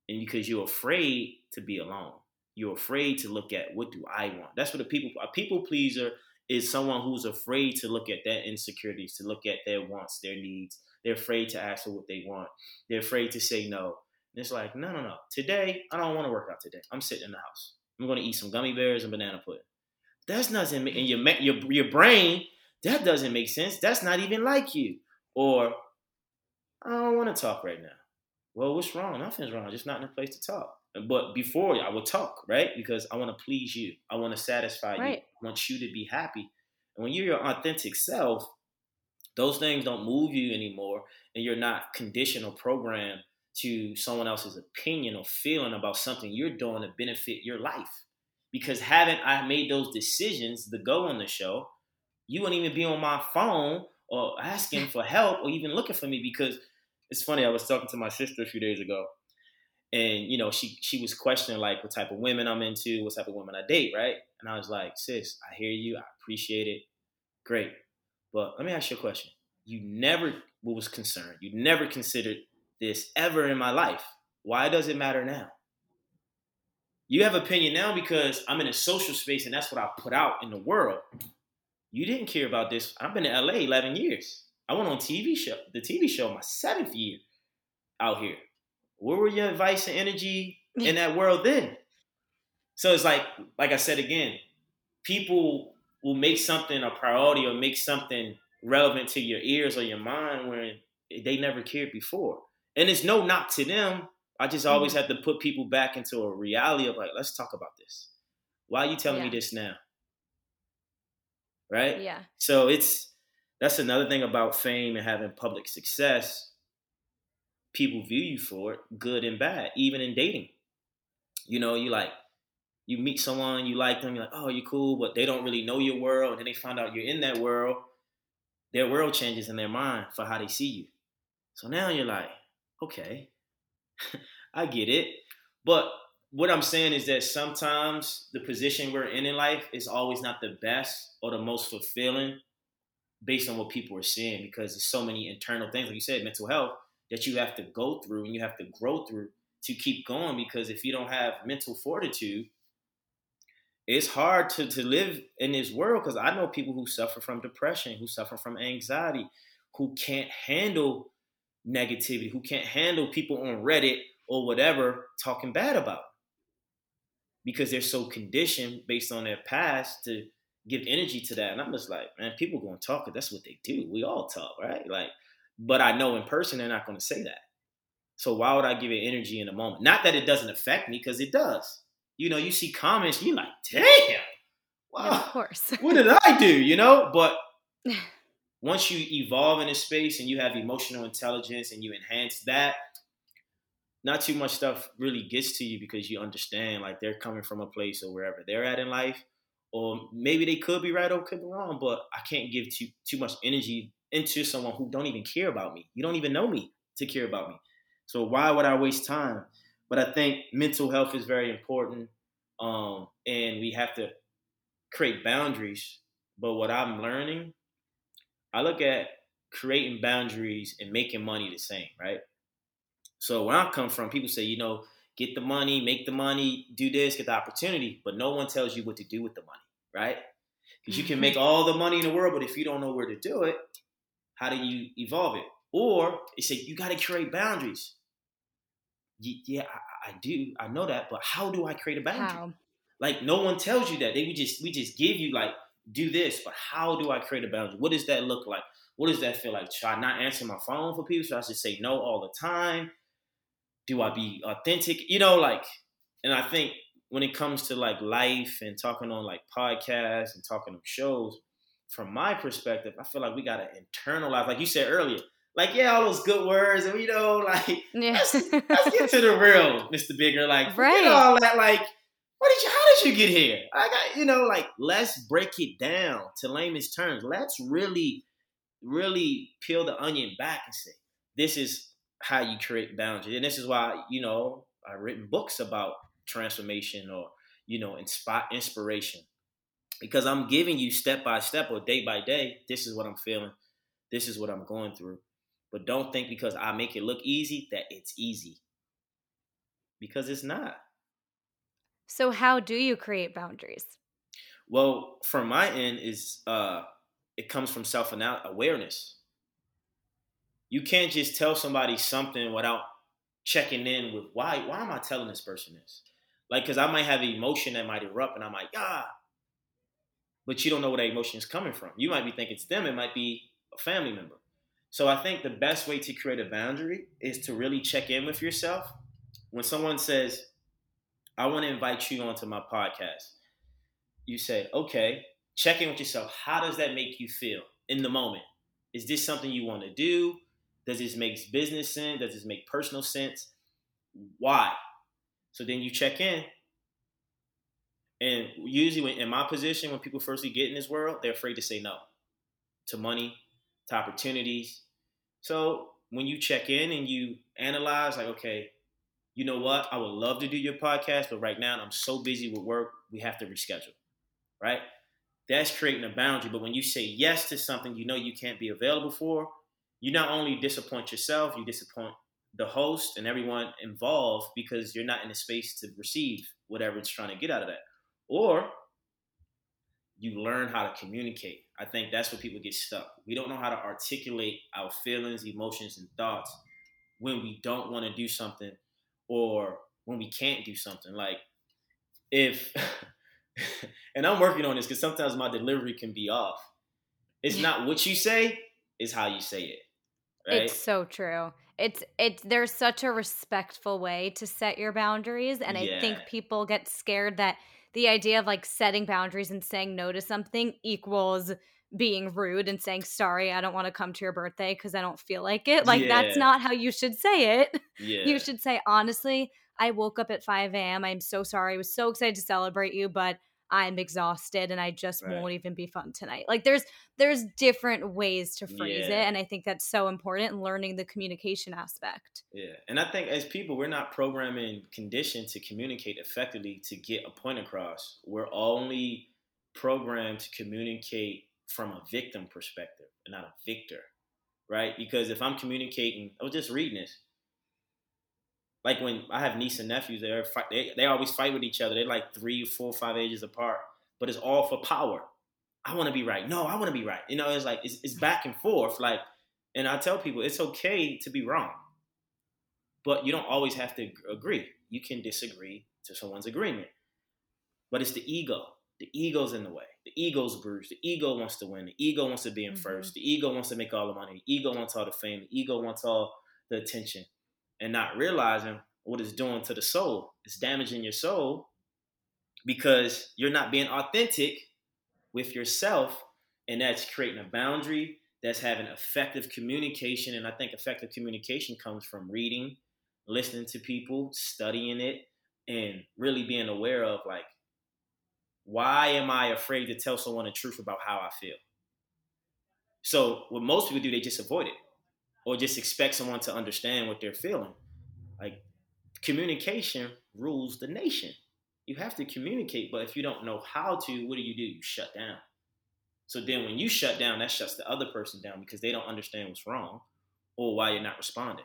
B: And because you're afraid to be alone. You're afraid to look at what do I want. That's what a people a people pleaser is someone who's afraid to look at their insecurities, to look at their wants, their needs. They're afraid to ask for what they want. They're afraid to say no. And it's like, no, no, no. Today, I don't want to work out today. I'm sitting in the house. I'm going to eat some gummy bears and banana pudding. That's nothing in your your your brain. That doesn't make sense. That's not even like you. Or I don't want to talk right now. Well, what's wrong? Nothing's wrong. Just not in a place to talk. But before I would talk, right? Because I want to please you. I want to satisfy right. you. I want you to be happy. And when you're your authentic self, those things don't move you anymore, and you're not conditional or programmed to someone else's opinion or feeling about something you're doing to benefit your life. Because haven't I made those decisions to go on the show, you wouldn't even be on my phone or asking for help or even looking for me because it's funny, I was talking to my sister a few days ago and you know, she she was questioning like what type of women I'm into, what type of women I date, right? And I was like, sis, I hear you, I appreciate it. Great. But let me ask you a question. You never was concerned, you never considered this ever in my life. Why does it matter now? You have opinion now because I'm in a social space and that's what I put out in the world. You didn't care about this. I've been in LA 11 years. I went on TV show, the TV show, my seventh year out here. Where were your advice and energy <laughs> in that world then? So it's like, like I said again, people will make something a priority or make something relevant to your ears or your mind when they never cared before. And it's no knock to them. I just always mm-hmm. have to put people back into a reality of like, let's talk about this. Why are you telling yeah. me this now? Right?
A: Yeah.
B: So it's that's another thing about fame and having public success. People view you for it, good and bad, even in dating. You know, you like you meet someone, you like them, you're like, oh, you're cool, but they don't really know your world, and then they find out you're in that world. Their world changes in their mind for how they see you. So now you're like, okay, <laughs> I get it. But what I'm saying is that sometimes the position we're in in life is always not the best or the most fulfilling based on what people are seeing because there's so many internal things, like you said, mental health, that you have to go through and you have to grow through to keep going because if you don't have mental fortitude, it's hard to, to live in this world because I know people who suffer from depression, who suffer from anxiety, who can't handle negativity, who can't handle people on Reddit or whatever talking bad about because they're so conditioned based on their past to give energy to that. And I'm just like, man, people gonna talk because that's what they do. We all talk, right? Like, but I know in person they're not gonna say that. So why would I give it energy in a moment? Not that it doesn't affect me, because it does. You know, you see comments, you're like, damn,
A: wow, yeah, of course.
B: what did I do? You know, but <laughs> once you evolve in a space and you have emotional intelligence and you enhance that, not too much stuff really gets to you because you understand like they're coming from a place or wherever they're at in life. Or maybe they could be right or could be wrong, but I can't give too too much energy into someone who don't even care about me. You don't even know me to care about me. So why would I waste time? But I think mental health is very important. Um, and we have to create boundaries. But what I'm learning, I look at creating boundaries and making money the same, right? So where I come from, people say, you know, get the money, make the money, do this, get the opportunity, but no one tells you what to do with the money, right? Because you can make <laughs> all the money in the world, but if you don't know where to do it, how do you evolve it? Or they say you got to create boundaries. Yeah, I, I, do. I know that, but how do I create a boundary? How? Like no one tells you that. They we just we just give you like do this, but how do I create a boundary? What does that look like? What does that feel like? Should I not answer my phone for people? Should I just say no all the time? Do I be authentic? You know, like, and I think when it comes to like life and talking on like podcasts and talking on shows, from my perspective, I feel like we gotta internalize, like you said earlier, like yeah, all those good words, and you know, <laughs> like yeah. let's, let's, get to the real, Mr. Bigger. Like right. all that, like what did you? You get here? I got you know, like let's break it down to layman's terms. Let's really, really peel the onion back and say this is how you create boundaries, and this is why you know I've written books about transformation or you know inspire inspiration because I'm giving you step by step or day by day. This is what I'm feeling. This is what I'm going through. But don't think because I make it look easy that it's easy. Because it's not.
A: So how do you create boundaries?
B: Well, from my end is uh it comes from self awareness. You can't just tell somebody something without checking in with why why am I telling this person this? Like cuz I might have emotion that might erupt and I'm like, "Ah, but you don't know where that emotion is coming from. You might be thinking it's them, it might be a family member. So I think the best way to create a boundary is to really check in with yourself. When someone says, I want to invite you onto my podcast, you say, okay, check in with yourself. How does that make you feel in the moment? Is this something you want to do? Does this make business sense? Does this make personal sense? Why? So then you check in and usually, in my position, when people first get in this world, they're afraid to say no to money, to opportunities. So when you check in and you analyze, like, okay, you know what? I would love to do your podcast, but right now I'm so busy with work, we have to reschedule, right? That's creating a boundary. But when you say yes to something you know you can't be available for, you not only disappoint yourself, you disappoint the host and everyone involved because you're not in a space to receive whatever it's trying to get out of that or you learn how to communicate. I think that's where people get stuck. We don't know how to articulate our feelings, emotions, and thoughts when we don't want to do something or when we can't do something. Like if, <laughs> and I'm working on this because sometimes my delivery can be off. It's not what you say, it's how you say it.
A: Right? It's so true. It's it's there's such a respectful way to set your boundaries and yeah. I think people get scared that the idea of like setting boundaries and saying no to something equals being rude and saying sorry i don't want to come to your birthday because i don't feel like it like yeah. that's not how you should say it yeah. you should say honestly i woke up at 5 a.m i'm so sorry i was so excited to celebrate you but I'm exhausted and I just right. won't even be fun tonight. Like there's there's different ways to phrase yeah. it and I think that's so important in learning the communication aspect.
B: Yeah. And I think as people we're not programming conditioned to communicate effectively to get a point across. We're only programmed to communicate from a victim perspective and not a victor. Right? Because if I'm communicating, I was just reading this like when I have niece and nephews, they're fight, they they always fight with each other. They're like three, four, five ages apart, but it's all for power. I want to be right. No, I want to be right. You know, it's like it's, it's back and forth. Like, and I tell people it's okay to be wrong, but you don't always have to agree. You can disagree to someone's agreement, but it's the ego. The ego's in the way. The ego's bruised. The ego wants to win. The ego wants to be in mm-hmm. first. The ego wants to make all the money. The ego wants all the fame. The ego wants all the attention and not realizing what it's doing to the soul. It's damaging your soul because you're not being authentic with yourself, and that's creating a boundary. That's having effective communication, and I think effective communication comes from reading, listening to people, studying it, and really being aware of like, why am I afraid to tell someone the truth about how I feel? So what most people do, they just avoid it or just expect someone to understand what they're feeling. Like communication rules the nation. you have to communicate. But if you don't know how to, what do you do? You shut down. So then when you shut down, that shuts the other person down because they don't understand what's wrong or why you're not responding.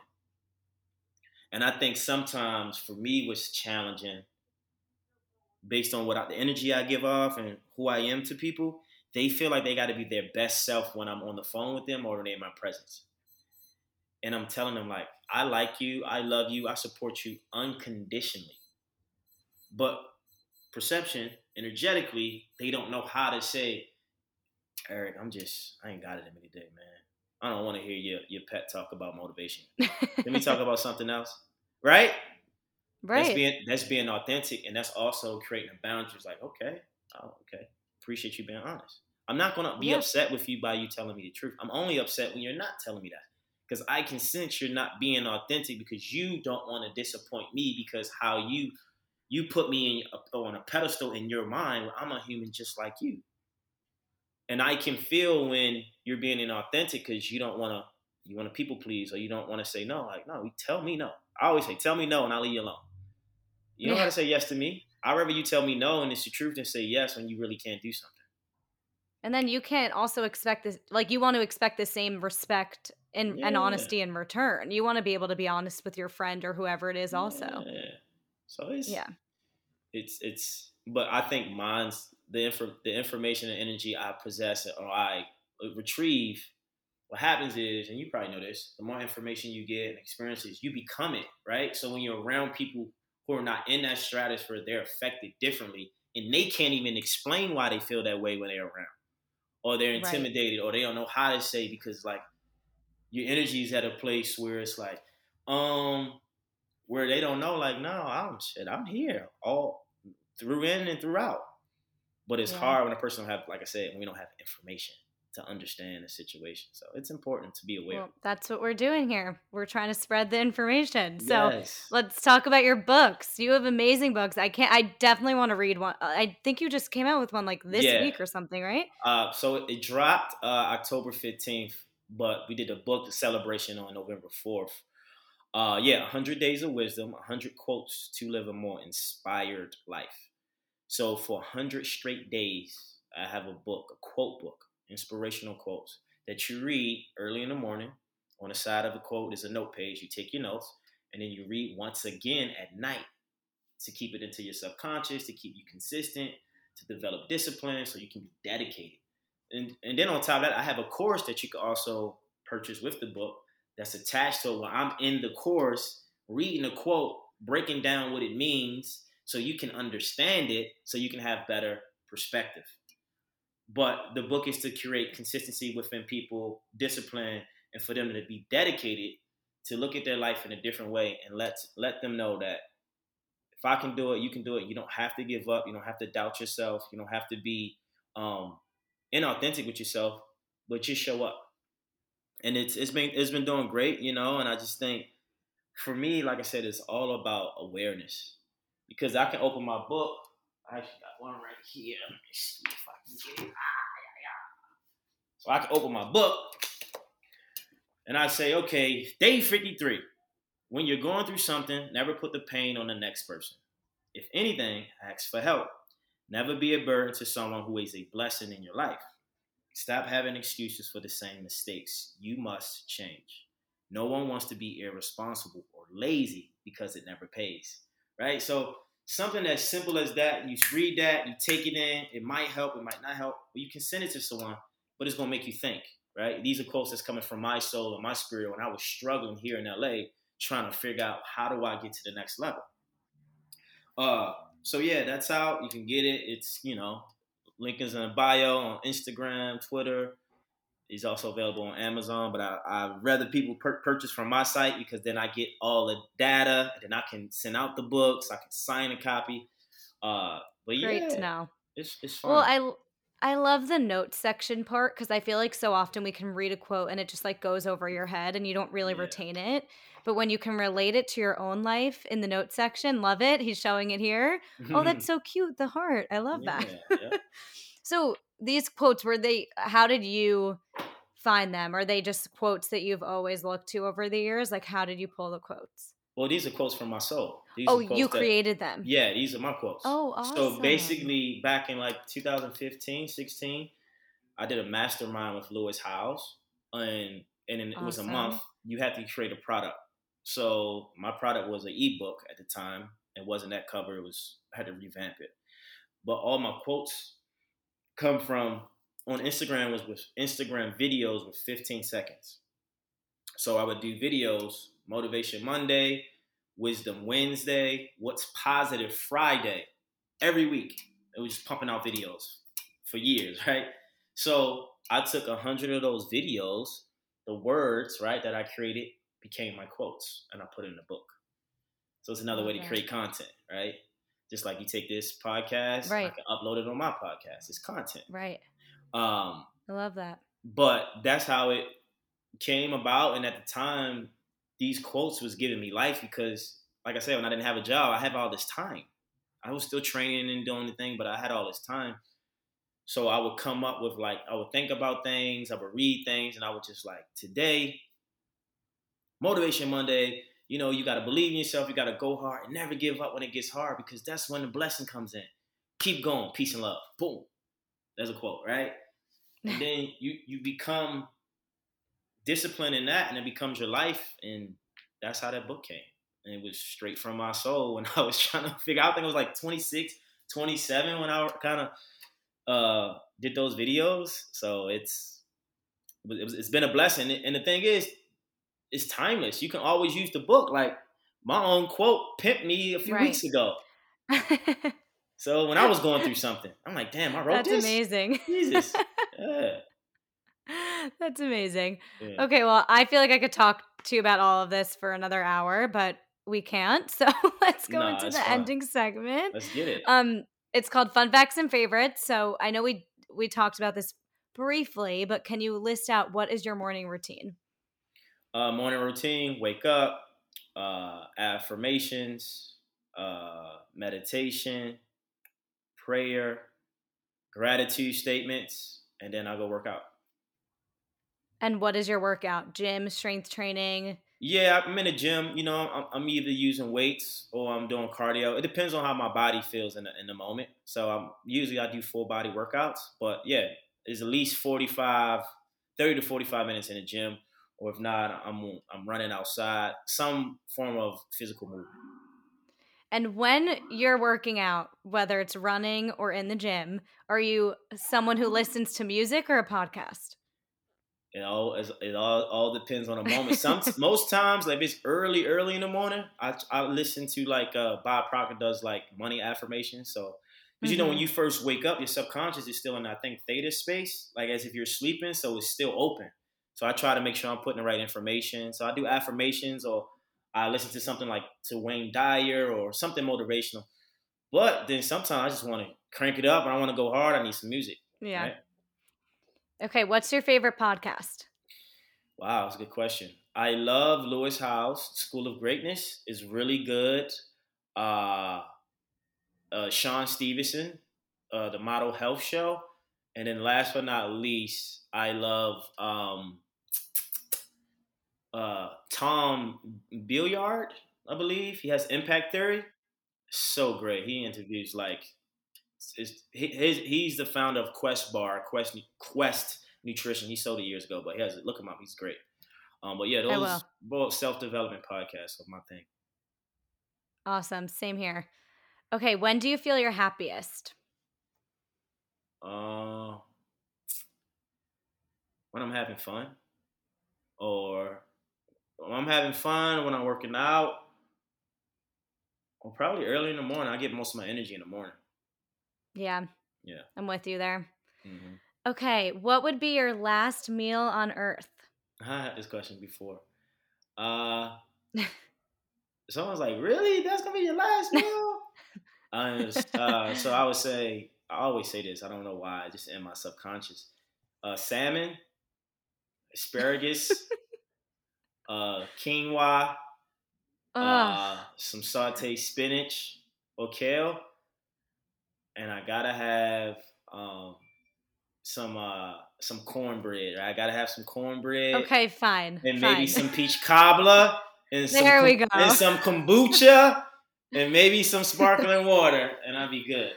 B: And I think sometimes for me was challenging based on what I, the energy I give off and who I am to people. They feel like they got to be their best self when I'm on the phone with them or when they're in my presence. And I'm telling them like, I like you, I love you, I support you unconditionally. But perception, energetically, they don't know how to say, Eric, I'm just, I ain't got it in me today, man. I don't want to hear your, your pet talk about motivation. Let me talk <laughs> about something else. Right?
A: Right.
B: That's being that's being authentic and that's also creating a boundaries like, okay, oh, okay. Appreciate you being honest. I'm not gonna be yeah. upset with you by you telling me the truth. I'm only upset when you're not telling me that. Because I can sense you're not being authentic because you don't want to disappoint me because how you you put me in uh, on a pedestal in your mind. I'm a human just like you and I can feel when you're being inauthentic because you don't want to you want to people please or you don't want to say no. Like no, tell me no. I always say tell me no and I'll leave you alone. You know how to say yes to me. I'd rather you tell me no and it's the truth than say yes when you really can't do something.
A: And then you can't also expect this like you want to expect the same respect and, yeah. and honesty in return. You want to be able to be honest with your friend or whoever it is also.
B: Yeah. So it's yeah. It's it's but I think mine's the infor- the information and energy I possess or I retrieve, what happens is, and you probably know this, the more information you get and experiences, you become it, right? So when you're around people who are not in that stratosphere, they're affected differently, and they can't even explain why they feel that way when they're around, or they're intimidated, right. or they don't know how to say because like your energy is at a place where it's like, um, where they don't know, like, no, I'm shit, I'm here all through in and throughout. But it's yeah. hard when a person have, like I said, when we don't have information to understand the situation. So it's important to be aware. Well,
A: that's what we're doing here. We're trying to spread the information. So yes. let's talk about your books. You have amazing books. I can't. I definitely want to read one. I think you just came out with one like this yeah. week or something, right?
B: Uh, so it dropped uh, October fifteenth, but we did a book celebration on November fourth. Uh, yeah, 100 Days of Wisdom, 100 Quotes to Live a More Inspired Life. So for 100 straight days, I have a book, a quote book, inspirational quotes that you read early in the morning. On the side of a quote is a note page. You take your notes and then you read once again at night to keep it into your subconscious, to keep you consistent, to develop discipline so you can be dedicated. And, and then on top of that, I have a course that you can also purchase with the book that's attached it where I'm in the course reading a quote, breaking down what it means, so you can understand it so you can have better perspective. But the book is to create consistency within people, discipline, and for them to be dedicated to look at their life in a different way and let let them know that if I can do it, you can do it. You don't have to give up. You don't have to doubt yourself. You don't have to be um, inauthentic with yourself, but just show up. And it's it's been it's been doing great, you know. And I just think for me, like I said, it's all about awareness because I can open my book. I actually got one right here. Let me see if I can get it. Ah. So I can open my book and I say, okay, day 53. When you're going through something, never put the pain on the next person. If anything, ask for help. Never be a burden to someone who is a blessing in your life. Stop having excuses for the same mistakes. You must change. No one wants to be irresponsible or lazy because it never pays right? So something as simple as that, you read that, you take it in, it might help, it might not help, but you can send it to someone, but it's gonna make you think, right? These are quotes that's coming from my soul and my spirit when I was struggling here in LA, trying to figure out how do I get to the next level. Uh, so yeah, that's how you can get it. It's you know, link is in the bio on Instagram, Twitter. He's also available on Amazon, but I, I rather people per- purchase from my site because then I get all the data, and then I can send out the books, I can sign a copy. Uh, but
A: Great
B: yeah,
A: to know.
B: It's it's fun.
A: Well, I I love the notes section part because I feel like so often we can read a quote and it just like goes over your head and you don't really yeah. retain it. But when you can relate it to your own life in the notes section, love it. He's showing it here. oh, that's <laughs> so cute. The heart. I love yeah, that. <laughs> so these quotes were they how did you find them are they just quotes that you've always looked to over the years like how did you pull the quotes
B: Well, these are quotes from my soul. These
A: oh, you
B: that-
A: created them.
B: Yeah, these are my quotes.
A: Oh, awesome.
B: So basically, back in like 2015, 16, I did a mastermind with Lewis Howes, and and it was a month. You had to create a product. So my product was an ebook at the time. It wasn't that cover. It was I had to revamp it. But all my quotes come from on Instagram was with Instagram videos with 15 seconds. So I would do videos, Motivation Monday, Wisdom Wednesday, What's Positive Friday, every week. It was just pumping out videos for years, <laughs> right? So I took a hundred of those videos, the words, right, that I created became my quotes, and I put it in a book. So it's another way to create content, right? Just like you take this podcast, I
A: Right.
B: can upload it on my podcast. It's content.
A: Right.
B: Um,
A: I love that.
B: but that's how it came about and at the time these quotes was giving me life because like i said when i didn't have a job i had all this time i was still training and doing the thing but i had all this time so i would come up with like i would think about things i would read things and i would just like today motivation monday you know you got to believe in yourself you got to go hard and never give up when it gets hard because that's when the blessing comes in. Keep going peace and love boom. There's a quote right? <laughs> And then you you become disciplined in that and it becomes your life and that's how that book came. And it was straight from my soul when <laughs> i was trying to figure out i think it was like 26 27 when i kind of uh did those videos. So it's it was, it's been a blessing. And the thing is it's timeless you can always use the book like my own quote pimped me a few
A: Right.
B: weeks ago <laughs> so when i was going through something i'm like damn i wrote this.
A: That's
B: this
A: amazing.
B: jesus <laughs> yeah,
A: That's amazing.
B: yeah.
A: Okay, well, I feel like I could talk to you about all of this for another hour, but we can't. <laughs> So let's go
B: Nah,
A: into the
B: fine.
A: ending segment.
B: let's get it
A: Um, it's called Fun Facts and Favorites. So I know we we talked about this briefly, but can you list out what is your morning routine?
B: Uh, morning routine wake up uh, affirmations uh, meditation prayer gratitude statements and then i go work out
A: And what is your workout? Gym, strength training?
B: yeah i'm in the gym you know i'm, I'm either using weights or i'm doing cardio it depends on how my body feels in the, in the moment so i'm usually i do full body workouts but yeah it's at least 45 30 to 45 minutes in the gym or if not i'm i'm running outside some form of physical movement
A: And when you're working out, whether it's running or in the gym, are you someone who listens to music or a podcast?
B: It all it all all depends on the moment. Some <laughs> most times, like if it's early, early in the morning, I I listen to like uh Bob Proctor does like money affirmations. So because you know when
A: Mhm.
B: you first wake up, your subconscious is still in I think theta space, like as if you're sleeping, so it's still open. So I try to make sure I'm putting the right information. So I do affirmations or I listen to something like to Wayne Dyer or something motivational. But then sometimes I just want to crank it up and I want to go hard. I need some music.
A: Yeah.
B: Right.
A: Okay, what's your favorite podcast?
B: Wow, that's a good question. I love Lewis Howes. School of Greatness is really good. Uh, uh, Shawn Stevenson, uh, the Model Health Show, and then last but not least, I love um, uh, Tom Bilyeu. I believe he has Impact Theory. So great. He interviews like it's, his, he's the founder of Quest Bar, Quest Quest Nutrition. He sold it years ago, but he has it. look him up. He's great. Um, but yeah, those both self development podcasts are my thing.
A: Awesome. Same here. Okay, when do you feel your happiest?
B: Uh, when I'm having fun, or I'm having fun, when I'm working out, or probably early in the morning. I get most of my energy in the morning.
A: Yeah.
B: Yeah.
A: I'm with you there.
B: hmm
A: Okay, what would be your last meal on earth? <laughs>
B: I had this question before. Uh, <laughs> someone's like, "Really? That's gonna be your last <laughs> meal?" Uh, so I would say, I always say this. I don't know why. Just in my subconscious. Uh, salmon, asparagus, uh, quinoa, uh, some sauteed spinach or kale, and I gotta have um, some uh, some cornbread. Right? I gotta have some cornbread
A: okay, fine.
B: and
A: fine.
B: maybe some peach cobbler. and
A: some, there we go.
B: and some kombucha and maybe some sparkling water, and I'll be good.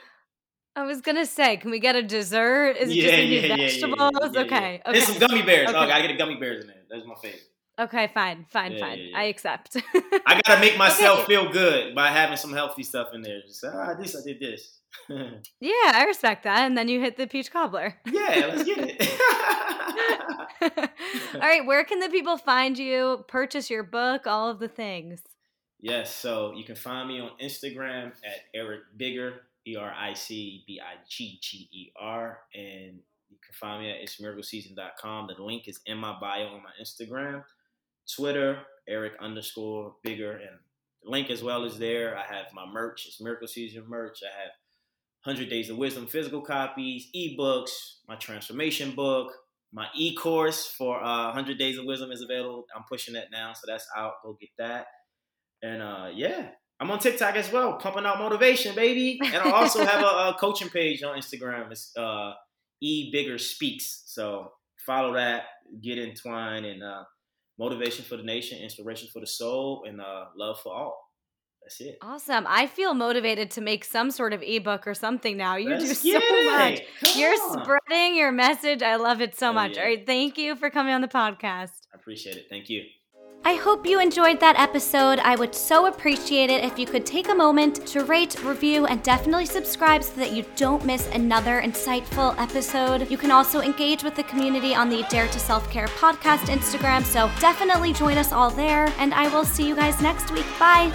A: I was gonna say, can we get a dessert? Is it yeah, just yeah, vegetables? Yeah, okay, okay.
B: And some gummy bears. Okay. Oh, I gotta get a gummy bears in there. That's my favorite.
A: Okay, fine, fine, fine. I accept.
B: I gotta make <laughs> myself okay. feel good by having some healthy stuff in there. Just ah, this I did this. <laughs>
A: yeah, I respect that. And then you hit the peach cobbler.
B: yeah, let's get it. <laughs>
A: all right, where can the people find you? Purchase your book, all of the things.
B: Yes, so you can find me on Instagram at Eric Bigger, E R I C B I G G E R, and you can find me at itsmiracleseason.com. The link is in my bio on my Instagram, Twitter, Eric underscore Bigger, and link as well is there. I have my merch, it's Miracle Season merch. I have 100 Days of Wisdom physical copies, ebooks, my transformation book, my e course for uh, 100 Days of Wisdom is available. I'm pushing that now, so that's out. Go get that. And uh, yeah, I'm on TikTok as well, pumping out motivation, baby. And I also have a, a, <laughs> coaching page on Instagram. It's uh, E Bigger Speaks. So follow that, get entwined, and uh, motivation for the nation, inspiration for the soul, and uh, love for all. That's it.
A: Awesome. I feel motivated to make some sort of ebook or something now. You Let's do so much. Come You're on. spreading your message. I love it so oh, much. Yeah. All right. Thank you for coming on the podcast.
B: I appreciate it. Thank you.
A: I hope you enjoyed that episode. I would so appreciate it if you could take a moment to rate, review, and definitely subscribe so that you don't miss another insightful episode. You can also engage with the community on the Dare to Self Care podcast Instagram, so definitely join us all there. And I will see you guys next week. Bye.